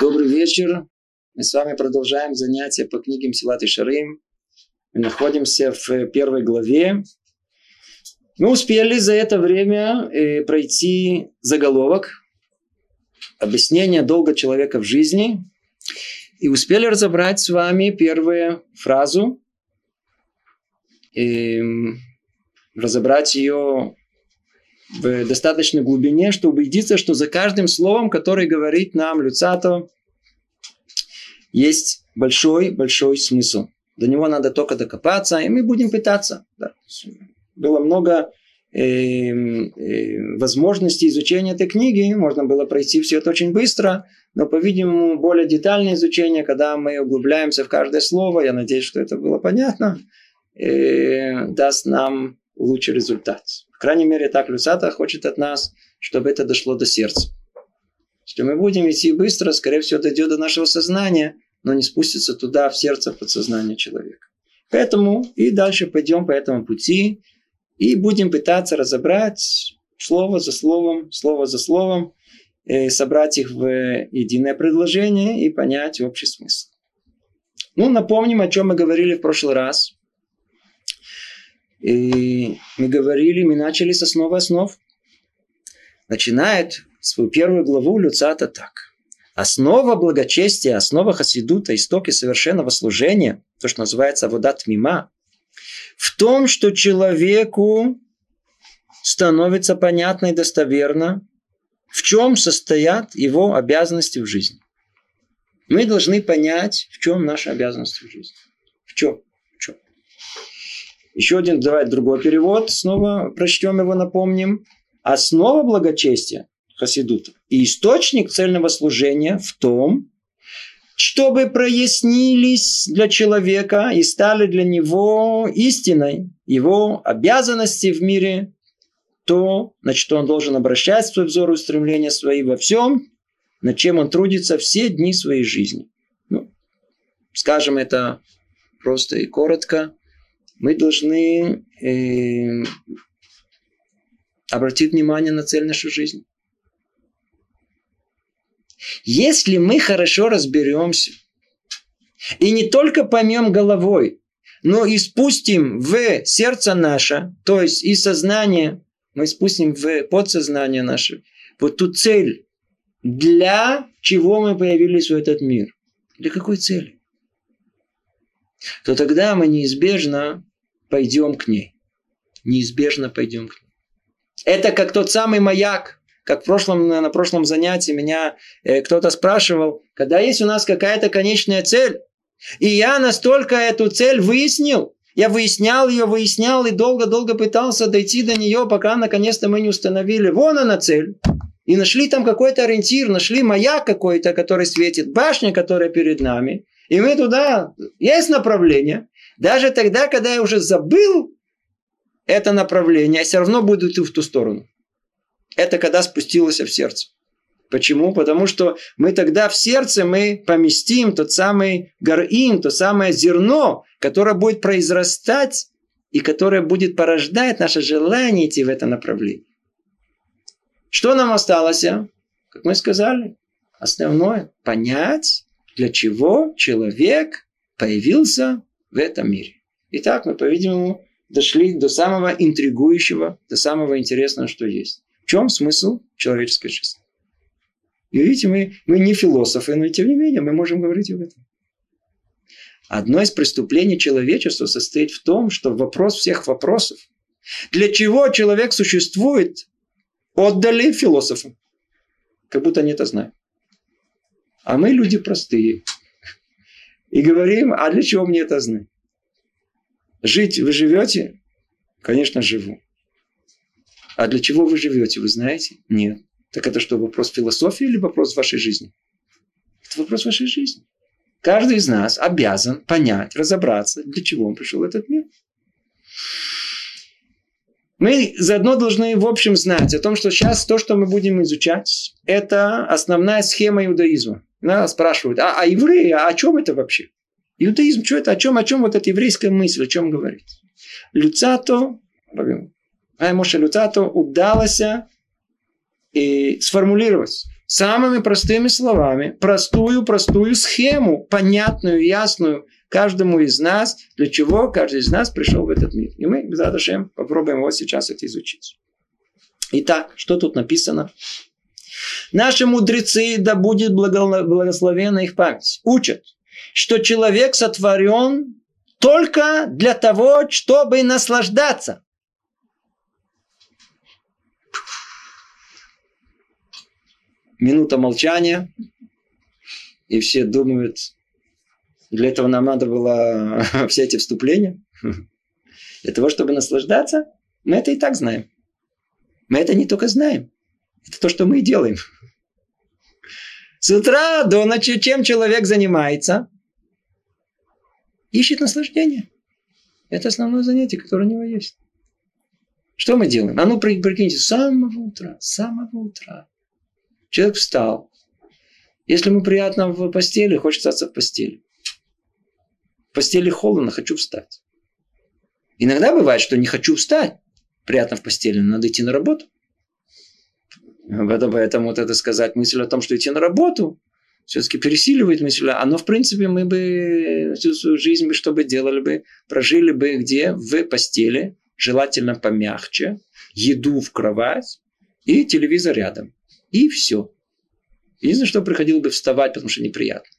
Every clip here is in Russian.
Добрый вечер. Мы с вами продолжаем занятия по книге Силат и Шарим. Мы находимся в первой главе. Мы успели за это время э, пройти заголовок объяснение долга человека в жизни и успели разобрать с вами первую фразу, эм, разобрать ее в достаточной глубине, чтобы убедиться, что за каждым словом, которое говорит нам Люцато, есть большой-большой смысл. До него надо только докопаться, и мы будем пытаться. Да. Было много э, э, возможностей изучения этой книги, можно было пройти все это очень быстро, но, по-видимому, более детальное изучение, когда мы углубляемся в каждое слово, я надеюсь, что это было понятно, э, даст нам лучший результат. Крайней мере, так Люсата хочет от нас, чтобы это дошло до сердца. Если мы будем идти быстро, скорее всего, дойдет до нашего сознания, но не спустится туда, в сердце, подсознание человека. Поэтому и дальше пойдем по этому пути и будем пытаться разобрать слово за словом, слово за словом, э, собрать их в единое предложение и понять общий смысл. Ну, напомним, о чем мы говорили в прошлый раз. И мы говорили, мы начали с основы основ. Начинает свою первую главу Люцата так. Основа благочестия, основа хасидута, истоки совершенного служения, то, что называется водат мима, в том, что человеку становится понятно и достоверно, в чем состоят его обязанности в жизни. Мы должны понять, в чем наши обязанности в жизни. В чем? Еще один, давай другой перевод, снова прочтем его, напомним. Основа благочестия хасидута и источник цельного служения в том, чтобы прояснились для человека и стали для него истиной его обязанности в мире, то, на что он должен обращать свой взор и устремления свои во всем, над чем он трудится все дни своей жизни. Ну, скажем это просто и коротко мы должны э, обратить внимание на цель нашей жизни. Если мы хорошо разберемся и не только поймем головой, но и спустим в сердце наше, то есть и сознание, мы спустим в подсознание наше, вот ту цель, для чего мы появились в этот мир. Для какой цели? То тогда мы неизбежно пойдем к ней. Неизбежно пойдем к ней. Это как тот самый маяк, как в прошлом, на прошлом занятии меня э, кто-то спрашивал, когда есть у нас какая-то конечная цель, и я настолько эту цель выяснил, я выяснял ее, выяснял и долго-долго пытался дойти до нее, пока наконец-то мы не установили. Вон она цель. И нашли там какой-то ориентир, нашли маяк какой-то, который светит, башня, которая перед нами. И мы туда, есть направление. Даже тогда, когда я уже забыл это направление, я все равно буду идти в ту сторону. Это когда спустилось в сердце. Почему? Потому что мы тогда в сердце мы поместим тот самый горин, то самое зерно, которое будет произрастать и которое будет порождать наше желание идти в это направление. Что нам осталось? Как мы сказали, основное – понять, для чего человек появился в этом мире. Итак, мы, по-видимому, дошли до самого интригующего, до самого интересного, что есть. В чем смысл человеческой жизни? И видите, мы, мы не философы, но тем не менее мы можем говорить об этом. Одно из преступлений человечества состоит в том, что вопрос всех вопросов, для чего человек существует, отдали философам. Как будто они это знают. А мы люди простые. И говорим, а для чего мне это знать? Жить вы живете? Конечно, живу. А для чего вы живете, вы знаете? Нет. Так это что, вопрос философии или вопрос вашей жизни? Это вопрос вашей жизни. Каждый из нас обязан понять, разобраться, для чего он пришел в этот мир. Мы заодно должны в общем знать о том, что сейчас то, что мы будем изучать, это основная схема иудаизма. Нас спрашивают, а, а евреи, а о чем это вообще? Иудаизм, что это, о чем, о чем вот эта еврейская мысль, о чем говорит? Люцато, Моше Люцато удалось и сформулировать самыми простыми словами, простую-простую схему, понятную, ясную каждому из нас, для чего каждый из нас пришел в этот мир. И мы, без попробуем вот сейчас это изучить. Итак, что тут написано? Наши мудрецы, да будет благословена их память, учат, что человек сотворен только для того, чтобы наслаждаться. Минута молчания, и все думают, для этого нам надо было все эти вступления. Для того, чтобы наслаждаться, мы это и так знаем. Мы это не только знаем. Это то, что мы и делаем. С утра до ночи чем человек занимается? Ищет наслаждение. Это основное занятие, которое у него есть. Что мы делаем? А ну, прикиньте, с самого утра, с самого утра. Человек встал. Если ему приятно в постели, хочет остаться в постели. В постели холодно, хочу встать. Иногда бывает, что не хочу встать. Приятно в постели, но надо идти на работу. Поэтому вот это сказать мысль о том, что идти на работу, все-таки пересиливает мысль. Оно, в принципе, мы бы всю свою жизнь, что бы делали бы, прожили бы где? В постели, желательно помягче, еду в кровать и телевизор рядом. И все. Единственное, что приходило бы вставать, потому что неприятно.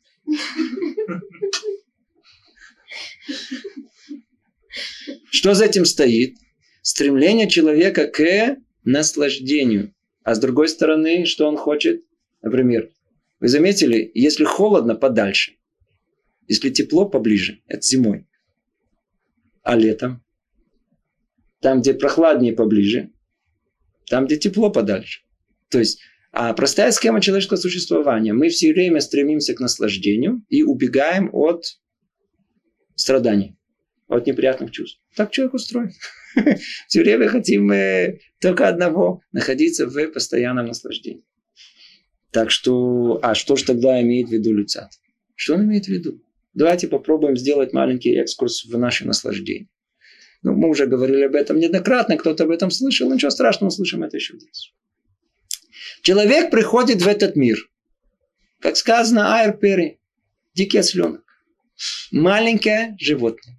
Что за этим стоит? Стремление человека к наслаждению. А с другой стороны, что он хочет? Например, вы заметили, если холодно, подальше. Если тепло, поближе. Это зимой. А летом? Там, где прохладнее, поближе. Там, где тепло, подальше. То есть, а простая схема человеческого существования. Мы все время стремимся к наслаждению и убегаем от страданий, от неприятных чувств. Так человек устроен. Все время хотим только одного – находиться в постоянном наслаждении. Так что, а что же тогда имеет в виду Люцат? Что он имеет в виду? Давайте попробуем сделать маленький экскурс в наше наслаждение. Ну, мы уже говорили об этом неоднократно, кто-то об этом слышал, ничего страшного, слышим это еще здесь. Человек приходит в этот мир. Как сказано, айр пери, дикий осленок. Маленькое животное.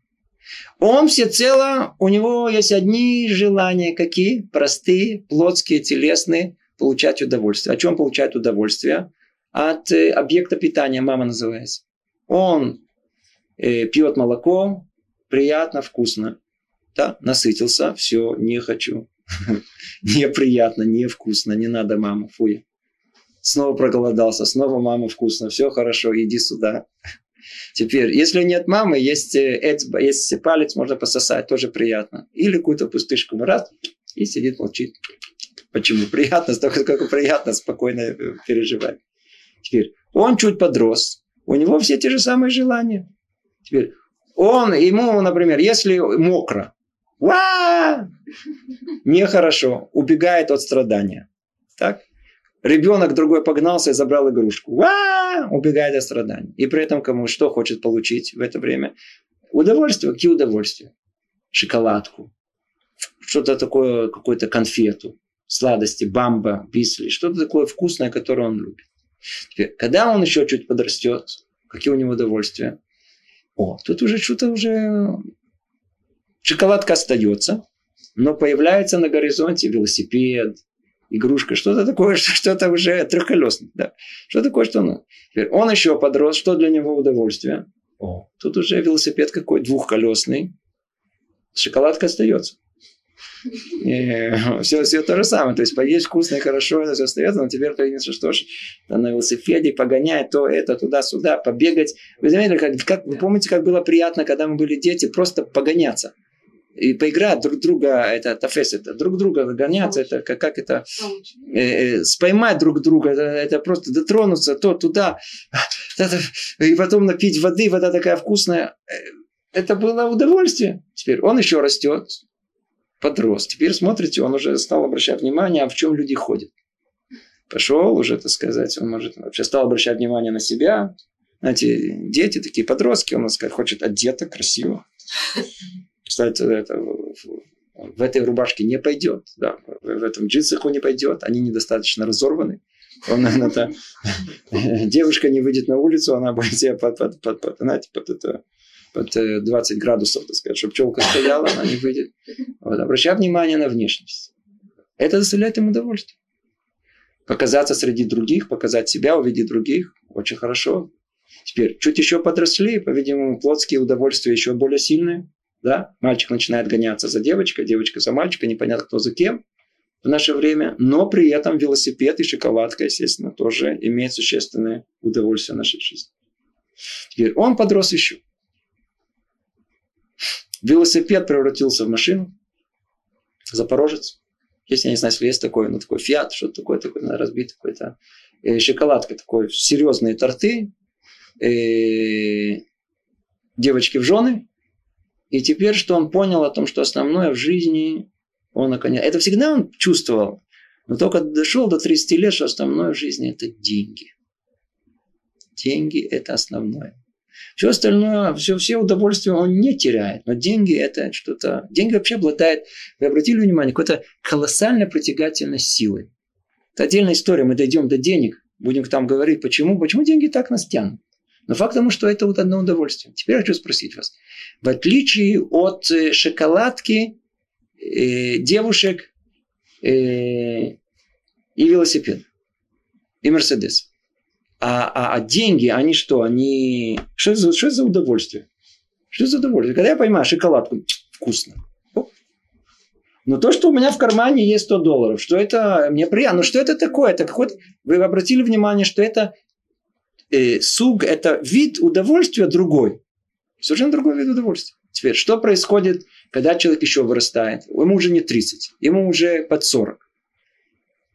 Он всецело, у него есть одни желания, какие? Простые, плотские, телесные, получать удовольствие. О чем получает удовольствие? От э, объекта питания, мама называется. Он э, пьет молоко, приятно, вкусно. Да, насытился, все, не хочу. Неприятно, невкусно, не надо, мама, фуй. Снова проголодался, снова мама вкусно, все хорошо, иди сюда. Теперь, если нет мамы, есть э, эцба, есть палец, можно пососать, тоже приятно. Или какую-то пустышку раз, и сидит, молчит. Почему? Приятно, столько, сколько приятно, спокойно э, переживать. Теперь, он чуть подрос, у него все те же самые желания. Теперь, он, ему, например, если мокро, Ва! Нехорошо, убегает от страдания. Так? Ребенок другой погнался и забрал игрушку. Ва! Убегает от страданий. И при этом кому что хочет получить в это время? Удовольствие. Какие удовольствия? Шоколадку. Что-то такое, какую-то конфету. Сладости, бамба, бисли. Что-то такое вкусное, которое он любит. Теперь, когда он еще чуть подрастет, какие у него удовольствия? О, тут уже что-то уже... Шоколадка остается, но появляется на горизонте велосипед, игрушка, что-то такое, что-то уже трехколесное. Да. Что такое, что он... Теперь он еще подрос, что для него удовольствие? О, тут уже велосипед какой, двухколесный. Шоколадка остается. И все, все то же самое. То есть поесть вкусно и хорошо, это все остается, но теперь то единственное, что ж, на велосипеде погонять то, это, туда-сюда, побегать. Вы заметили, как, как, вы помните, как было приятно, когда мы были дети, просто погоняться и поиграть друг друга, это тафес, это друг друга гоняться, это как, как это, э, э, споймать друг друга, это, это просто дотронуться то туда, это, и потом напить воды, вода такая вкусная. Э, это было удовольствие. Теперь он еще растет, подрос. Теперь смотрите, он уже стал обращать внимание, а в чем люди ходят. Пошел уже, так сказать, он может вообще стал обращать внимание на себя. Знаете, дети такие подростки, он, так сказать, хочет одеться красиво. Кстати, это, в этой рубашке не пойдет, да, в этом джинсах он не пойдет, они недостаточно разорваны. Он, это, девушка не выйдет на улицу, она будет себя под, под, под, под, знаете, под, это, под 20 э, градусов, так сказать, чтобы пчелка стояла, она не выйдет. Вот, обращай внимание на внешность. Это доставляет им удовольствие. Показаться среди других, показать себя, увидеть других. Очень хорошо. Теперь, чуть еще подросли, по-видимому, плотские удовольствия еще более сильные. Да? Мальчик начинает гоняться за девочкой, девочка за мальчиком, непонятно кто за кем в наше время, но при этом велосипед и шоколадка, естественно, тоже имеют существенное удовольствие в нашей жизни. Теперь он подрос еще. Велосипед превратился в машину. Запорожец. Если я не знаю, если есть такой, ну такой фиат, что-то такое, такой разбитый какой-то. Э, шоколадка такой, серьезные торты. Э, девочки в жены. И теперь, что он понял о том, что основное в жизни он наконец... Это всегда он чувствовал. Но только дошел до 30 лет, что основное в жизни – это деньги. Деньги – это основное. Все остальное, все, все удовольствия он не теряет. Но деньги – это что-то... Деньги вообще обладают, вы обратили внимание, какой-то колоссальной притягательной силой. Это отдельная история. Мы дойдем до денег, будем там говорить, почему, почему деньги так нас тянут. Но факт тому, что это вот одно удовольствие. Теперь хочу спросить вас. В отличие от э, шоколадки э, девушек э, и велосипед, и Мерседес. А, а, а деньги, они что? Они... Что за, что за удовольствие? Что за удовольствие? Когда я поймаю шоколадку, вкусно. Но то, что у меня в кармане есть 100 долларов, что это мне приятно. Но что это такое? Это какой Вы обратили внимание, что это э, суг, это вид удовольствия другой. Совершенно другой вид удовольствия. Теперь, что происходит, когда человек еще вырастает? Ему уже не 30, ему уже под 40.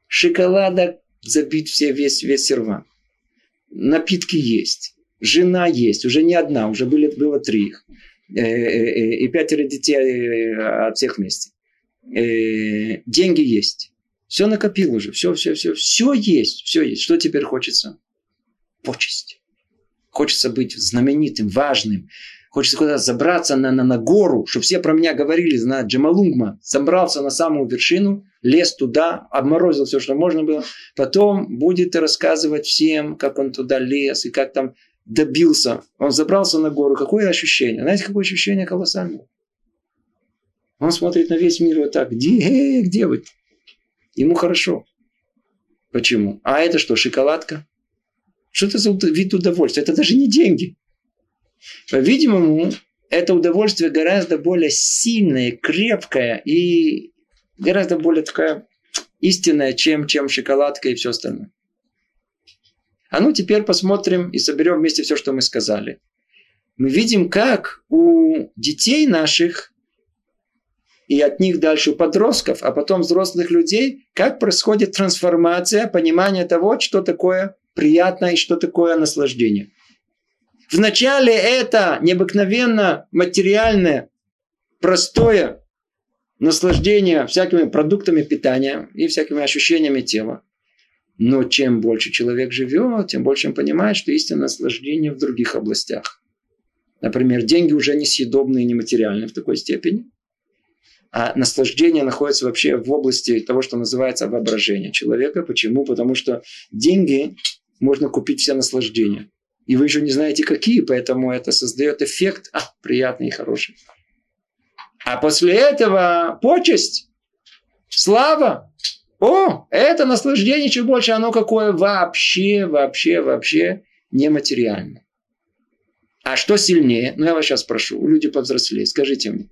Шоколада забит все, весь, весь серван. Напитки есть. Жена есть. Уже не одна, уже были, было три их. Э, э, э, и пятеро детей от всех вместе. Деньги есть. Все накопил уже. Все, все, все. Все есть. Все есть. Что теперь хочется? Почесть. Хочется быть знаменитым, важным. Хочется куда-то забраться на, на, на гору, чтобы все про меня говорили, на Джамалунгма. Забрался на самую вершину, лез туда, обморозил все, что можно было. Потом будет рассказывать всем, как он туда лез и как там добился. Он забрался на гору. Какое ощущение? Знаете, какое ощущение колоссальное? Он смотрит на весь мир вот так. Где, где вы? Ему хорошо. Почему? А это что, шоколадка? Что это за вид удовольствия? Это даже не деньги. По-видимому, это удовольствие гораздо более сильное, крепкое и гораздо более такая истинная, чем, чем шоколадка и все остальное. А ну теперь посмотрим и соберем вместе все, что мы сказали. Мы видим, как у детей наших и от них дальше у подростков, а потом взрослых людей, как происходит трансформация, понимание того, что такое приятное и что такое наслаждение. Вначале это необыкновенно материальное, простое наслаждение всякими продуктами питания и всякими ощущениями тела. Но чем больше человек живет, тем больше он понимает, что истинное наслаждение в других областях. Например, деньги уже не съедобные и нематериальные в такой степени. А наслаждение находится вообще в области того, что называется воображение человека. Почему? Потому что деньги можно купить все наслаждения и вы еще не знаете какие, поэтому это создает эффект а, приятный и хороший. А после этого почесть, слава, о, это наслаждение чуть больше, оно какое вообще, вообще, вообще нематериальное. А что сильнее? Ну, я вас сейчас спрошу, люди повзрослее, скажите мне.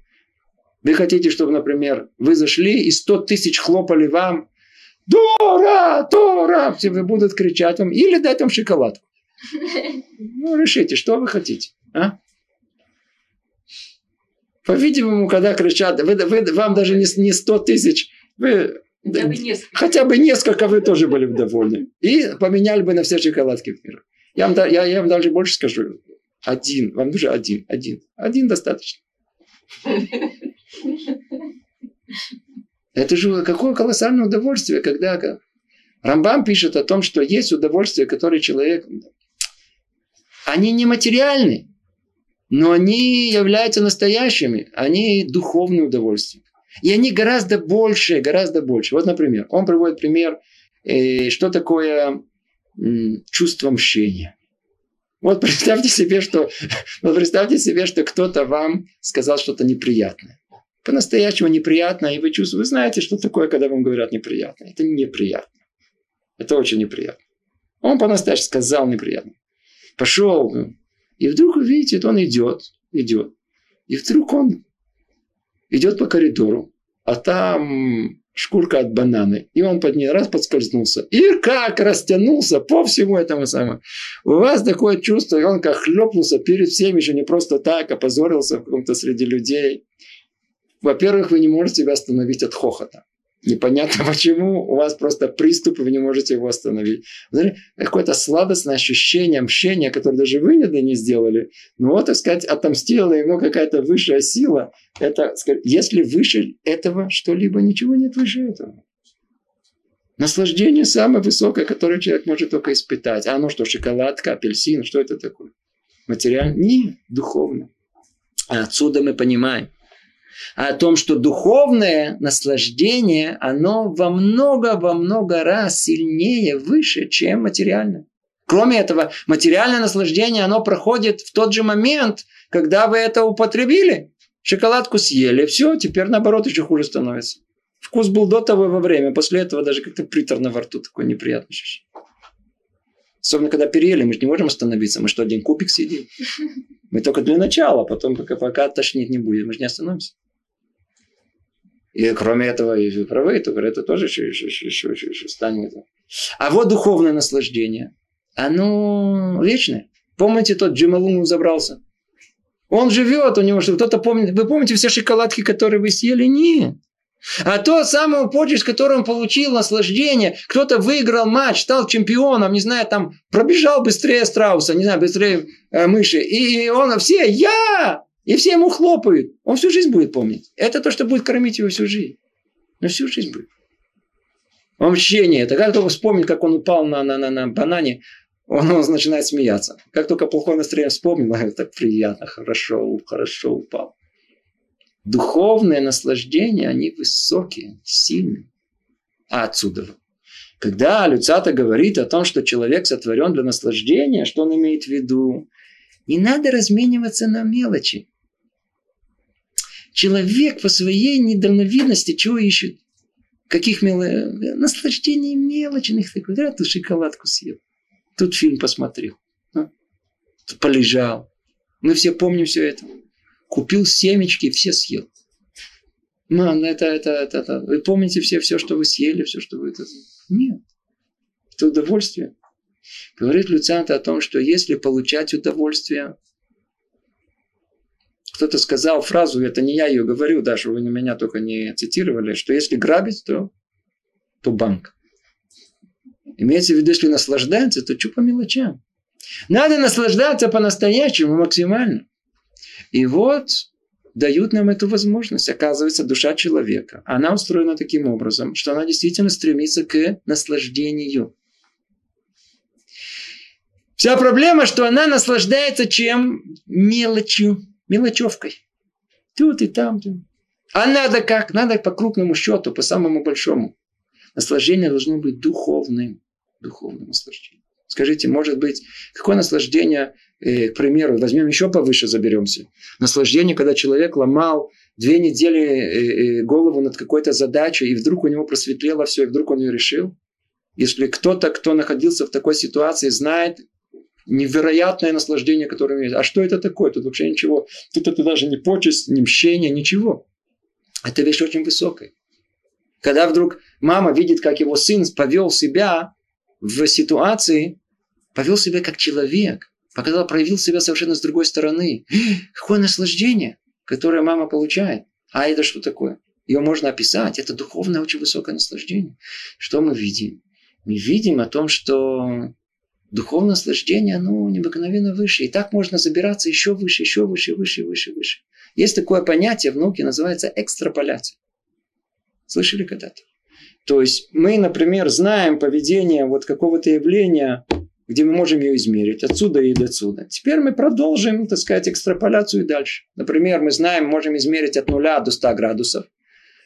Вы хотите, чтобы, например, вы зашли и сто тысяч хлопали вам Дора, Дора, все будут кричать вам, или дать вам шоколадку. Ну, решите, что вы хотите. А? По-видимому, когда кричат, вы, вы, вам даже не, не 100 тысяч, вы, хотя бы, несколько. хотя бы несколько вы тоже были бы довольны. И поменяли бы на все шоколадки в мире. Я вам, я, я вам даже больше скажу. Один. Вам нужен один. Один. Один достаточно. Это же какое колоссальное удовольствие, когда Рамбам пишет о том, что есть удовольствие, которое человек они не материальны, но они являются настоящими, они духовные удовольствия. И они гораздо больше, гораздо больше. Вот, например, он приводит пример э, что такое чувство мщения. Вот представьте себе, что, вот представьте себе, что кто-то вам сказал что-то неприятное. По-настоящему неприятно, и вы чувствуете, вы знаете, что такое, когда вам говорят неприятно. Это неприятно. Это очень неприятно. Он по-настоящему сказал неприятно. Пошел, и вдруг, вы видите, он идет, идет. И вдруг он идет по коридору, а там шкурка от бананы. И он под ней раз подскользнулся. И как растянулся по всему этому самому. У вас такое чувство, и он как хлепнулся перед всеми, еще не просто так, опозорился в каком-то среди людей. Во-первых, вы не можете себя остановить от хохота. Непонятно почему, у вас просто приступ, и вы не можете его остановить. Какое-то сладостное ощущение мщения, которое даже вы не сделали, но вот, так сказать, отомстила ему какая-то высшая сила. Это, если выше этого что-либо, ничего нет выше этого. Наслаждение самое высокое, которое человек может только испытать. А оно что, шоколадка, апельсин, что это такое? Материально? Не, духовно. А отсюда мы понимаем – о том, что духовное наслаждение, оно во много, во много раз сильнее, выше, чем материальное. Кроме этого, материальное наслаждение, оно проходит в тот же момент, когда вы это употребили. Шоколадку съели, все, теперь наоборот еще хуже становится. Вкус был до того во время, после этого даже как-то приторно во рту, такой неприятный ощущение. Особенно, когда переели, мы же не можем остановиться. Мы что, один кубик съедим? Мы только для начала, потом пока, пока тошнить не будет, мы же не остановимся. И кроме этого, и вы правы, то это тоже еще, еще, еще, еще, еще, еще станет. А вот духовное наслаждение, оно вечное. Помните, тот Джималун забрался? Он живет, у него что кто-то помнит. Вы помните все шоколадки, которые вы съели? Нет. А то самое почесть, которое он получил, наслаждение, кто-то выиграл матч, стал чемпионом, не знаю, там пробежал быстрее страуса, не знаю, быстрее э, мыши. И он все, я! И все ему хлопают. Он всю жизнь будет помнить. Это то, что будет кормить его всю жизнь. Но всю жизнь будет. Мщение. Это как только вспомнит, как он упал на, на, на, на банане, он, он начинает смеяться. Как только плохое настроение вспомнил, так приятно, хорошо, хорошо упал. Духовное наслаждение, они высокие, сильные. А отсюда когда Люцата говорит о том, что человек сотворен для наслаждения, что он имеет в виду? Не надо размениваться на мелочи. Человек по своей недальновидности чего ищет? Каких мел... наслаждений мелочных. Да, тут шоколадку съел. Тут фильм посмотрел. А? Тут полежал. Мы все помним все это. Купил семечки, все съел. Мам, это, это, это, это. Вы помните все, все, что вы съели, все, что вы... Это... Нет. Это удовольствие. Говорит Люцианта о том, что если получать удовольствие, кто-то сказал фразу, это не я ее говорю, даже вы меня только не цитировали, что если грабить, то, то банк. Имеется в виду, если наслаждаться, то что по мелочам. Надо наслаждаться по-настоящему, максимально. И вот дают нам эту возможность. Оказывается, душа человека, она устроена таким образом, что она действительно стремится к наслаждению. Вся проблема, что она наслаждается чем? Мелочью мелочевкой. Тут и там. Тут. А надо как? Надо по крупному счету, по самому большому. Наслаждение должно быть духовным. Духовным наслаждением. Скажите, может быть, какое наслаждение, э, к примеру, возьмем еще повыше, заберемся. Наслаждение, когда человек ломал две недели э, э, голову над какой-то задачей, и вдруг у него просветлело все, и вдруг он ее решил. Если кто-то, кто находился в такой ситуации, знает, невероятное наслаждение, которое имеет. А что это такое? Тут вообще ничего. Тут это даже не почесть, не мщение, ничего. Это вещь очень высокая. Когда вдруг мама видит, как его сын повел себя в ситуации, повел себя как человек, показал, проявил себя совершенно с другой стороны. Какое наслаждение, которое мама получает. А это что такое? Ее можно описать. Это духовное очень высокое наслаждение. Что мы видим? Мы видим о том, что духовное наслаждение, оно необыкновенно выше. И так можно забираться еще выше, еще выше, выше, выше, выше. Есть такое понятие в науке, называется экстраполяция. Слышали когда-то? То есть мы, например, знаем поведение вот какого-то явления, где мы можем ее измерить отсюда и до отсюда. Теперь мы продолжим, так сказать, экстраполяцию и дальше. Например, мы знаем, можем измерить от нуля до 100 градусов.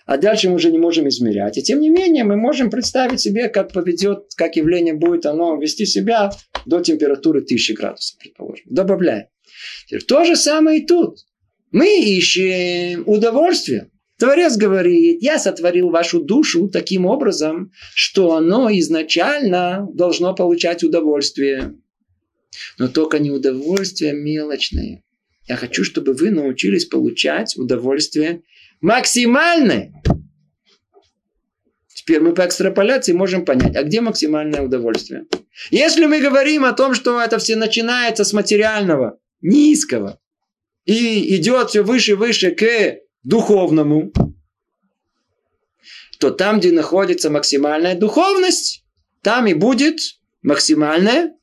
А дальше мы уже не можем измерять. И тем не менее мы можем представить себе, как поведет, как явление будет оно вести себя до температуры 1000 градусов, предположим. Добавляем. То же самое и тут. Мы ищем удовольствие. Творец говорит, я сотворил вашу душу таким образом, что оно изначально должно получать удовольствие. Но только не удовольствие мелочное. Я хочу, чтобы вы научились получать удовольствие максимальное. Теперь мы по экстраполяции можем понять, а где максимальное удовольствие? Если мы говорим о том, что это все начинается с материального, низкого, и идет все выше и выше к духовному, то там, где находится максимальная духовность, там и будет максимальное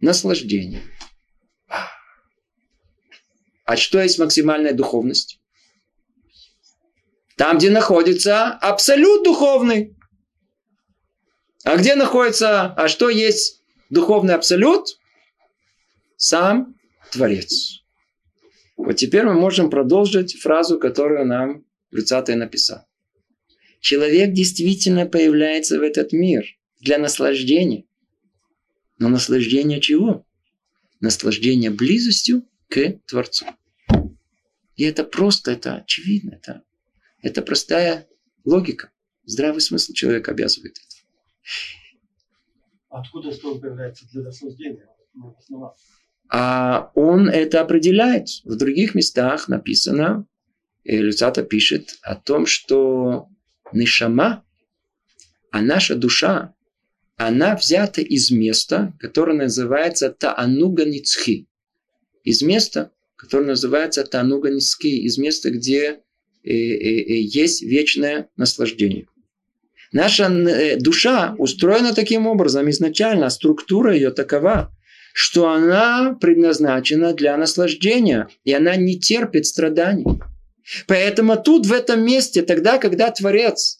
наслаждение. А что есть максимальная духовность? Там, где находится абсолют духовный. А где находится, а что есть духовный абсолют? Сам Творец. Вот теперь мы можем продолжить фразу, которую нам Люцатый написал. Человек действительно появляется в этот мир для наслаждения. Но наслаждение чего? Наслаждение близостью к Творцу. И это просто, это очевидно, это, это простая логика. Здравый смысл человека обязывает это. Откуда стол появляется для наслаждения? А он это определяет. В других местах написано, и Люцата пишет о том, что Нишама, а наша душа, она взята из места, которое называется Таануга Ницхи. Из места, которое называется Таануга Ницхи, из места, где есть вечное наслаждение. Наша э, душа устроена таким образом изначально, структура ее такова, что она предназначена для наслаждения, и она не терпит страданий. Поэтому тут, в этом месте, тогда, когда Творец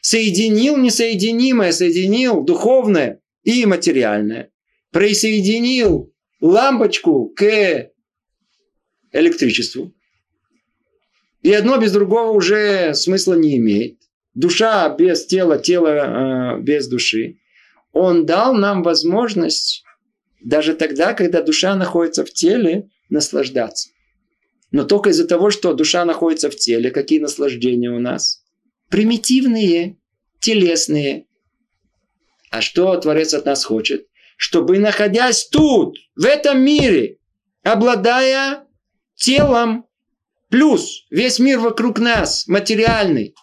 соединил несоединимое, соединил духовное и материальное, присоединил лампочку к электричеству, и одно без другого уже смысла не имеет. Душа без тела, тело э, без души. Он дал нам возможность даже тогда, когда душа находится в теле, наслаждаться. Но только из-за того, что душа находится в теле, какие наслаждения у нас? Примитивные, телесные. А что Творец от нас хочет? Чтобы, находясь тут, в этом мире, обладая телом, плюс весь мир вокруг нас, материальный,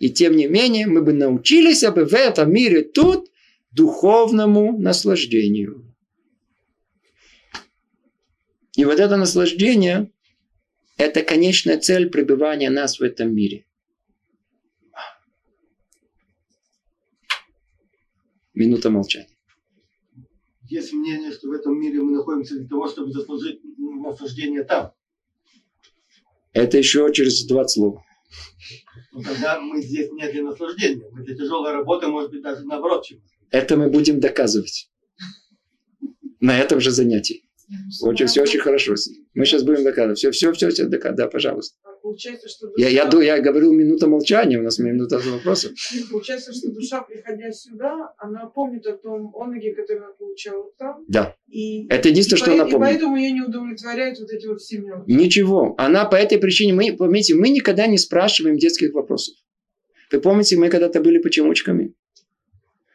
и тем не менее мы бы научились бы в этом мире тут духовному наслаждению. И вот это наслаждение – это конечная цель пребывания нас в этом мире. Минута молчания. Есть мнение, что в этом мире мы находимся для того, чтобы заслужить наслаждение там. Это еще через 20 слов. Но тогда мы здесь не для наслаждения. Мы для тяжелой работы, может быть, даже наоборот. Это мы будем доказывать. На этом же занятии. Очень, все очень хорошо. Мы сейчас будем доказывать. Все, все, все, все доказывать. Да, пожалуйста. Получается, что душа... я, я, я говорил минута молчания, у нас минута вопросов. Получается, что душа, приходя сюда, она помнит о том онеге, который она получала там. Да. И, Это единственное, и что по, она помнит. И поэтому ее не удовлетворяют вот эти вот семьи. Ничего. Она по этой причине, мы, помните, мы никогда не спрашиваем детских вопросов. Вы помните, мы когда-то были почемучками?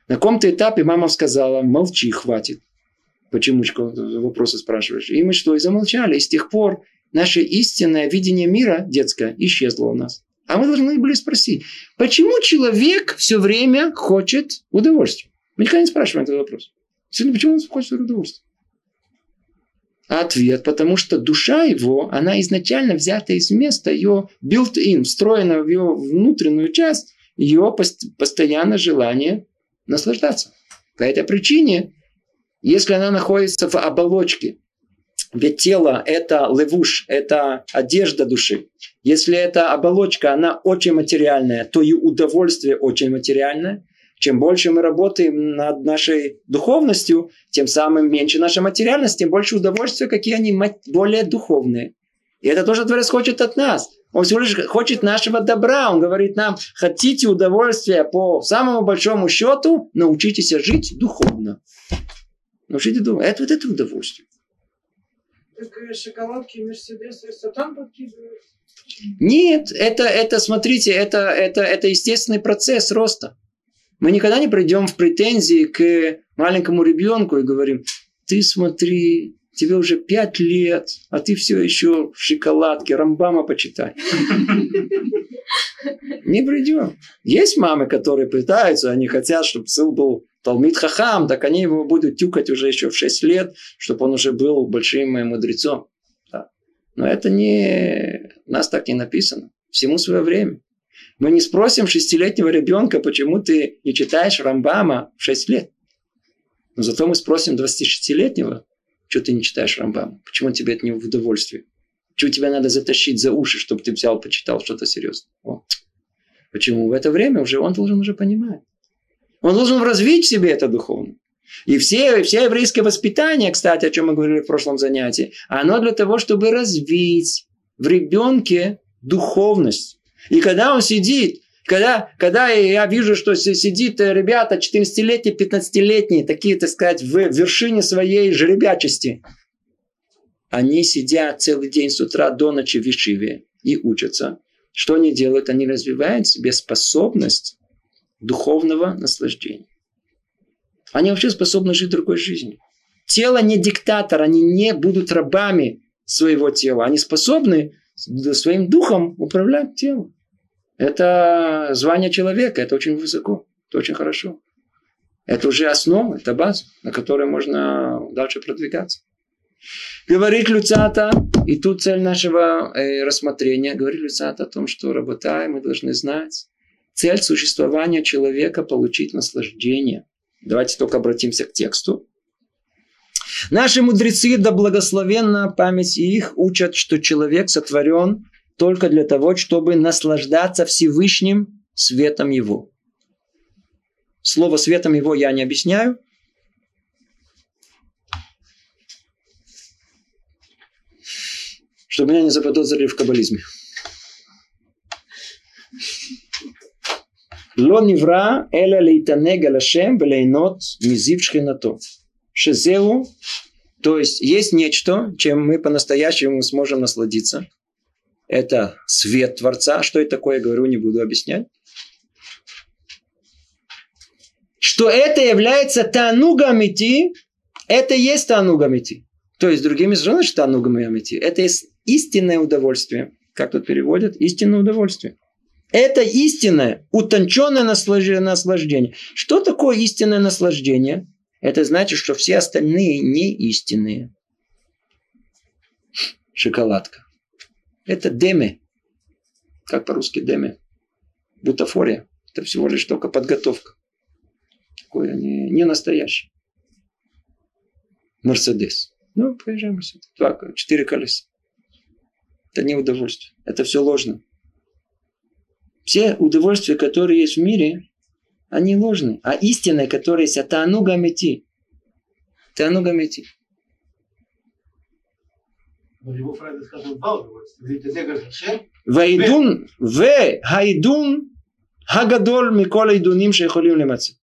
На каком-то этапе мама сказала, молчи, хватит. Почему вопросы спрашиваешь? И мы что, и замолчали. И с тех пор наше истинное видение мира детское исчезло у нас. А мы должны были спросить, почему человек все время хочет удовольствия? Мы никогда не спрашиваем этот вопрос. Почему он хочет удовольствия? Ответ, потому что душа его, она изначально взята из места, ее built-in, встроена в ее внутреннюю часть, ее постоянное желание наслаждаться. По этой причине если она находится в оболочке, ведь тело – это левуш, это одежда души. Если эта оболочка, она очень материальная, то и удовольствие очень материальное. Чем больше мы работаем над нашей духовностью, тем самым меньше наша материальность, тем больше удовольствия, какие они более духовные. И это тоже Творец хочет от нас. Он всего лишь хочет нашего добра. Он говорит нам, хотите удовольствия по самому большому счету, научитесь жить духовно. Научите думать. Это вот это удовольствие. Так шоколадки и мерседесы сатан подкидывает. Нет, это, это смотрите, это, это, это естественный процесс роста. Мы никогда не придем в претензии к маленькому ребенку и говорим, ты смотри, тебе уже пять лет, а ты все еще в шоколадке, Рамбама почитай. Не придем. Есть мамы, которые пытаются, они хотят, чтобы сын был Талмит Хахам, так они его будут тюкать уже еще в 6 лет, чтобы он уже был большим мудрецом. Да. Но это не... Нас так не написано. Всему свое время. Мы не спросим шестилетнего ребенка, почему ты не читаешь Рамбама в 6 лет. Но зато мы спросим 26-летнего, что ты не читаешь Рамбама? Почему тебе это не в удовольствие? Почему тебя надо затащить за уши, чтобы ты взял, почитал что-то серьезное? О. Почему? В это время уже он должен уже понимать. Он должен развить в себе это духовно. И все, все еврейское воспитание, кстати, о чем мы говорили в прошлом занятии, оно для того, чтобы развить в ребенке духовность. И когда он сидит, когда, когда я вижу, что сидит ребята 14-летние, 15-летние, такие, так сказать, в вершине своей жеребячести, они сидят целый день с утра до ночи в Ишиве и учатся. Что они делают? Они развивают в себе способность духовного наслаждения. Они вообще способны жить другой жизнью. Тело не диктатор, они не будут рабами своего тела. Они способны своим духом управлять телом. Это звание человека, это очень высоко, это очень хорошо. Это уже основа, это база, на которой можно дальше продвигаться. Говорит Люцата, и тут цель нашего э, рассмотрения, говорит Люцата о том, что работая, мы должны знать, Цель существования человека – получить наслаждение. Давайте только обратимся к тексту. Наши мудрецы, да благословенна память их, учат, что человек сотворен только для того, чтобы наслаждаться Всевышним светом его. Слово светом его я не объясняю. Чтобы меня не заподозрили в каббализме. לא נברא אלא להתענג על השם וליהנות מזיו שכינתו. Шезеу, то есть есть нечто, чем мы по-настоящему сможем насладиться. Это свет Творца. Что это такое, я говорю, не буду объяснять. Что это является танугамити, это есть танугамити. То есть, другими словами, что танугамити, это есть истинное удовольствие. Как тут переводят? Истинное удовольствие. Это истинное, утонченное наслаждение. Что такое истинное наслаждение? Это значит, что все остальные не истинные. Шоколадка. Это деме. Как по-русски деме? Бутафория. Это всего лишь только подготовка. Такое не, не настоящее. Мерседес. Ну, поезжаем. Два, четыре колеса. Это не удовольствие. Это все ложно. Все удовольствия, которые есть в мире, они ложны. А истинное, которое есть, это анугамити. Это анугамити. Вайдун, в хайдун, хагадоль микола идуним шейхолим лемаци.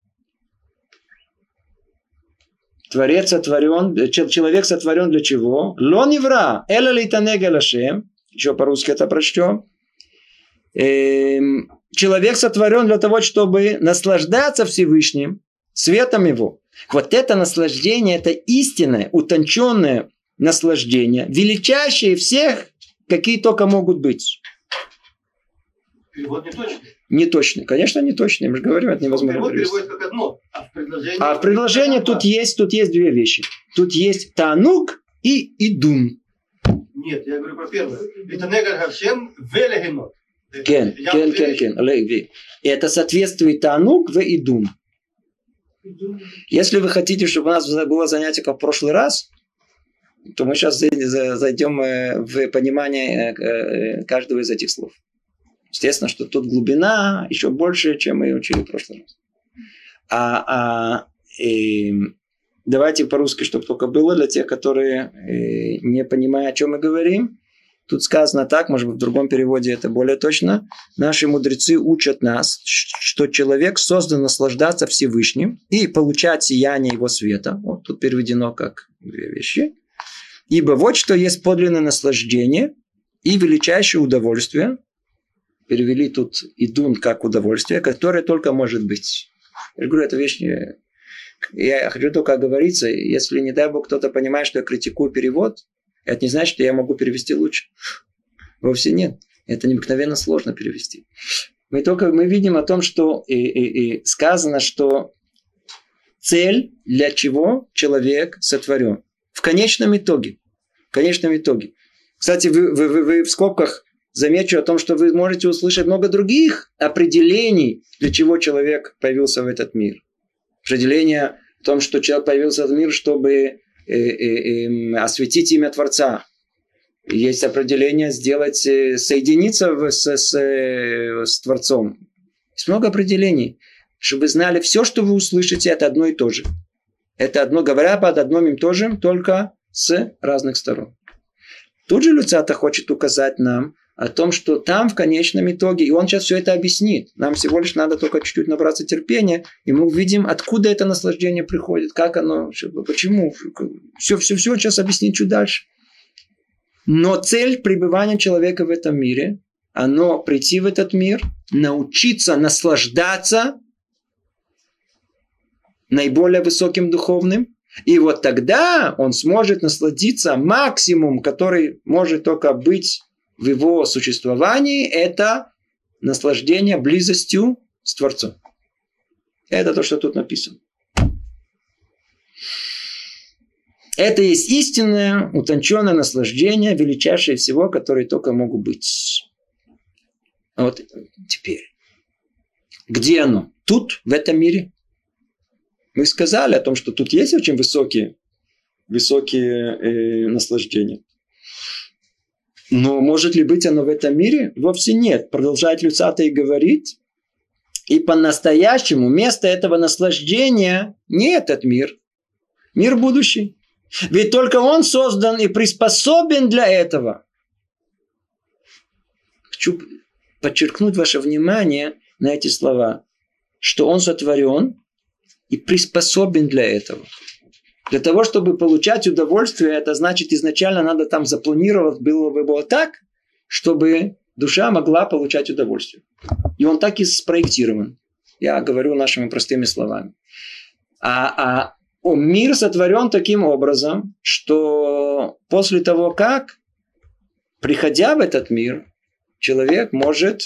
Творец сотворен, э, человек сотворен для чего? Ло невра, эля лейтанега лашем. Еще по-русски это прочтем. Эм, человек сотворен для того, чтобы наслаждаться Всевышним, светом его. Вот это наслаждение, это истинное, утонченное наслаждение, величайшее всех, какие только могут быть. Перевод не точный. Не точный. Конечно, не точный. Мы же говорим, это невозможно Перевод переводит как одно, а в предложении... А в предложении тут есть, тут есть две вещи. Тут есть танук и идун. Нет, я говорю про первое. Это негар хавшем велегенот. Кен, кен, кен, кен. Леви. И это соответствует танук в идун. Если вы хотите, чтобы у нас было занятие, как в прошлый раз, то мы сейчас зайдем э, в понимание э, э, каждого из этих слов. Естественно, что тут глубина еще больше, чем мы учили в прошлый раз. А, а и давайте по-русски, чтобы только было для тех, которые э, не понимают, о чем мы говорим. Тут сказано так, может быть, в другом переводе это более точно. Наши мудрецы учат нас, что человек создан наслаждаться Всевышним и получать сияние его света. Вот тут переведено как две вещи. Ибо вот что есть подлинное наслаждение и величайшее удовольствие. Перевели тут идун как удовольствие, которое только может быть. Я говорю, это вещь. Я хочу только оговориться, если, не дай бог, кто-то понимает, что я критикую перевод, это не значит, что я могу перевести лучше. Вовсе нет. Это необыкновенно сложно перевести. Мы только мы видим о том, что и, и, и сказано, что цель, для чего человек сотворен. В конечном итоге. В конечном итоге. Кстати, вы, вы, вы, вы в скобках замечу о том, что вы можете услышать много других определений, для чего человек появился в этот мир. Определение о том, что человек появился в этот мир, чтобы Э, э, эм, осветить имя Творца. Есть определение сделать, э, соединиться с, с, с Творцом. Есть много определений. Чтобы вы знали, все, что вы услышите, это одно и то же. Это одно, говоря под одном и то же, только с разных сторон. Тут же Люцата хочет указать нам о том, что там в конечном итоге, и он сейчас все это объяснит. Нам всего лишь надо только чуть-чуть набраться терпения, и мы увидим, откуда это наслаждение приходит, как оно, почему. Все, все, все сейчас объяснит чуть дальше. Но цель пребывания человека в этом мире, оно прийти в этот мир, научиться наслаждаться наиболее высоким духовным, и вот тогда он сможет насладиться максимум, который может только быть в его существовании, это наслаждение близостью с Творцом. Это то, что тут написано. Это есть истинное, утонченное наслаждение, величайшее всего, которые только могут быть. Вот теперь. Где оно? Тут, в этом мире. Мы сказали о том, что тут есть очень высокие, высокие э, наслаждения. Но может ли быть оно в этом мире? Вовсе нет. Продолжает и говорит. И по-настоящему место этого наслаждения не этот мир. Мир будущий. Ведь только он создан и приспособен для этого. Хочу подчеркнуть ваше внимание на эти слова, что он сотворен и приспособен для этого. Для того, чтобы получать удовольствие, это значит изначально надо там запланировать, было бы было так, чтобы душа могла получать удовольствие. И он так и спроектирован. Я говорю нашими простыми словами. А, а мир сотворен таким образом, что после того, как, приходя в этот мир, человек может,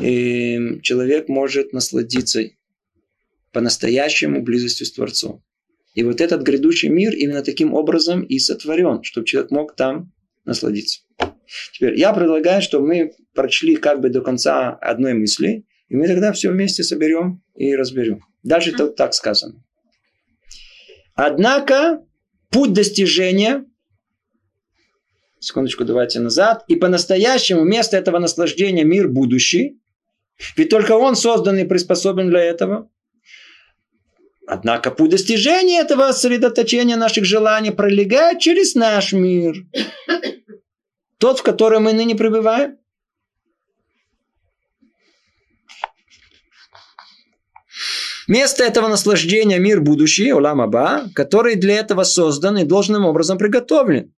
э, человек может насладиться по-настоящему близостью с Творцом. И вот этот грядущий мир именно таким образом и сотворен, чтобы человек мог там насладиться. Теперь я предлагаю, чтобы мы прочли как бы до конца одной мысли, и мы тогда все вместе соберем и разберем. Дальше тут так сказано. Однако путь достижения, секундочку, давайте назад, и по-настоящему место этого наслаждения мир будущий, ведь только он создан и приспособлен для этого, Однако путь достижения этого сосредоточения наших желаний пролегает через наш мир. Тот, в котором мы ныне пребываем. Место этого наслаждения – мир будущий, Улам Аба, который для этого создан и должным образом приготовлен.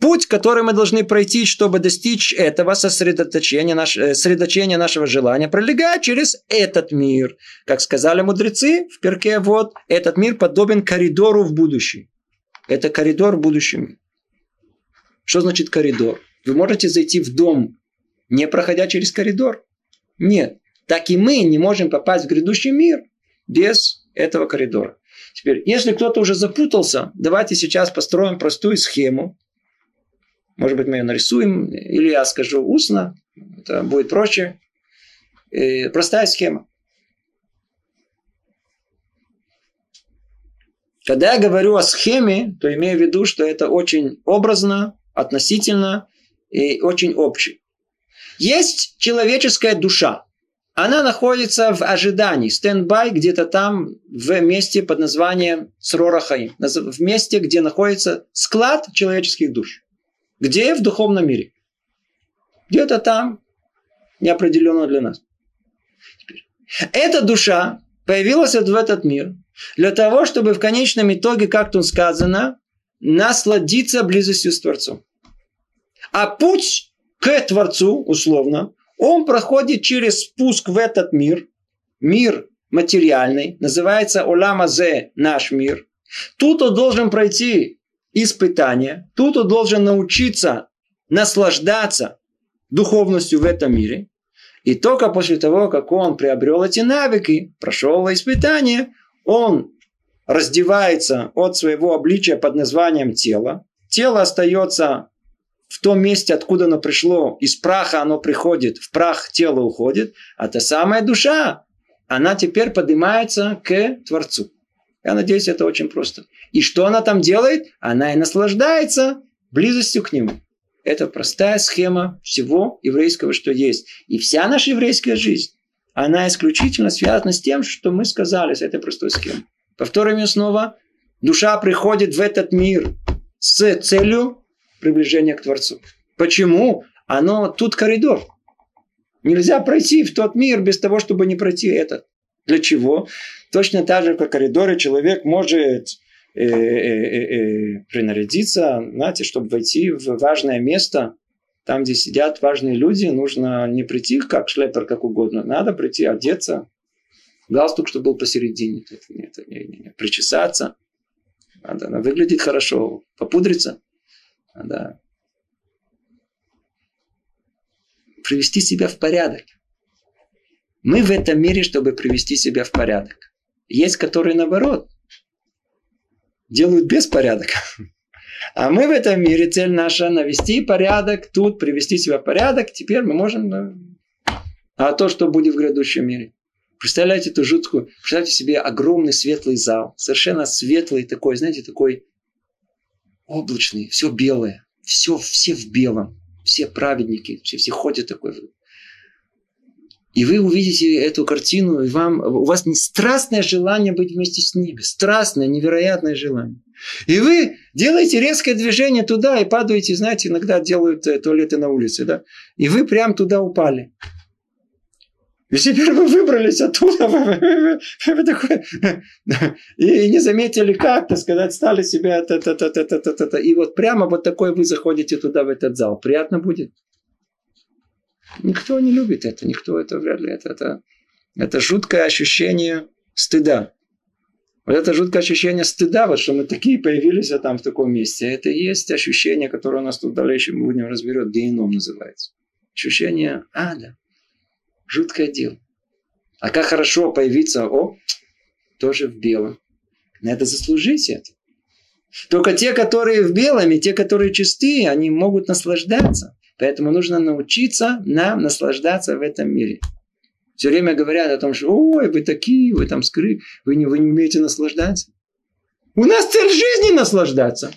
Путь, который мы должны пройти, чтобы достичь этого сосредоточения, наш, э, сосредоточения нашего желания, пролегает через этот мир. Как сказали мудрецы в перке, вот, этот мир подобен коридору в будущем. Это коридор в будущем. Что значит коридор? Вы можете зайти в дом, не проходя через коридор? Нет. Так и мы не можем попасть в грядущий мир без этого коридора. Теперь, если кто-то уже запутался, давайте сейчас построим простую схему, может быть, мы ее нарисуем, или я скажу устно, это будет проще. И простая схема. Когда я говорю о схеме, то имею в виду, что это очень образно, относительно и очень общее. Есть человеческая душа. Она находится в ожидании, стендбай где-то там в месте под названием Срорахаим, в месте, где находится склад человеческих душ. Где? В духовном мире. Где-то там, неопределенно для нас. Эта душа появилась в этот мир для того, чтобы в конечном итоге, как тут сказано, насладиться близостью с Творцом. А путь к Творцу, условно, он проходит через спуск в этот мир, мир материальный, называется Оламазе, наш мир. Тут он должен пройти испытание, тут он должен научиться наслаждаться духовностью в этом мире. И только после того, как он приобрел эти навыки, прошел испытание, он раздевается от своего обличия под названием тело. Тело остается в том месте, откуда оно пришло, из праха оно приходит, в прах тело уходит, а та самая душа, она теперь поднимается к Творцу. Я надеюсь, это очень просто. И что она там делает? Она и наслаждается близостью к Нему. Это простая схема всего еврейского, что есть. И вся наша еврейская жизнь, она исключительно связана с тем, что мы сказали, с этой простой схемой. Повторим ее снова. Душа приходит в этот мир с целью приближения к Творцу. Почему? Оно тут коридор. Нельзя пройти в тот мир без того, чтобы не пройти этот. Для чего? Точно так же, как в коридоре человек может э, э, э, э, принарядиться, знаете, чтобы войти в важное место, там, где сидят важные люди, нужно не прийти как шлепер, как угодно. Надо прийти, одеться, галстук, чтобы был посередине, это, это, не, не, не, причесаться, надо, надо выглядеть хорошо, попудриться, надо привести себя в порядок. Мы в этом мире, чтобы привести себя в порядок. Есть, которые наоборот делают беспорядок. А мы в этом мире, цель наша навести порядок, тут привести себя в порядок, теперь мы можем... А то, что будет в грядущем мире. Представляете эту жуткую, представьте себе огромный светлый зал, совершенно светлый такой, знаете, такой облачный, все белое, все, все в белом, все праведники, все, все ходят такой. И вы увидите эту картину, и вам, у вас страстное желание быть вместе с ними, страстное, невероятное желание. И вы делаете резкое движение туда и падаете, знаете, иногда делают э, туалеты на улице, да? И вы прям туда упали. И теперь вы выбрались оттуда, и не заметили как, так сказать, стали себя, и вот прямо вот такой вы заходите туда, в этот зал. Приятно будет? Никто не любит это, никто это вряд ли. Это, это, это жуткое ощущение стыда. Вот это жуткое ощущение стыда, вот что мы такие появились а там в таком месте, это и есть ощущение, которое у нас тут дальше мы будем разберет, геном называется. Ощущение ада. Жуткое дело. А как хорошо появиться, о, тоже в белом. Надо заслужить это. Только те, которые в белом, и те, которые чистые, они могут наслаждаться. Поэтому нужно научиться нам наслаждаться в этом мире. Все время говорят о том, что ой, вы такие, вы там скры, вы не, вы не умеете наслаждаться. У нас цель жизни наслаждаться.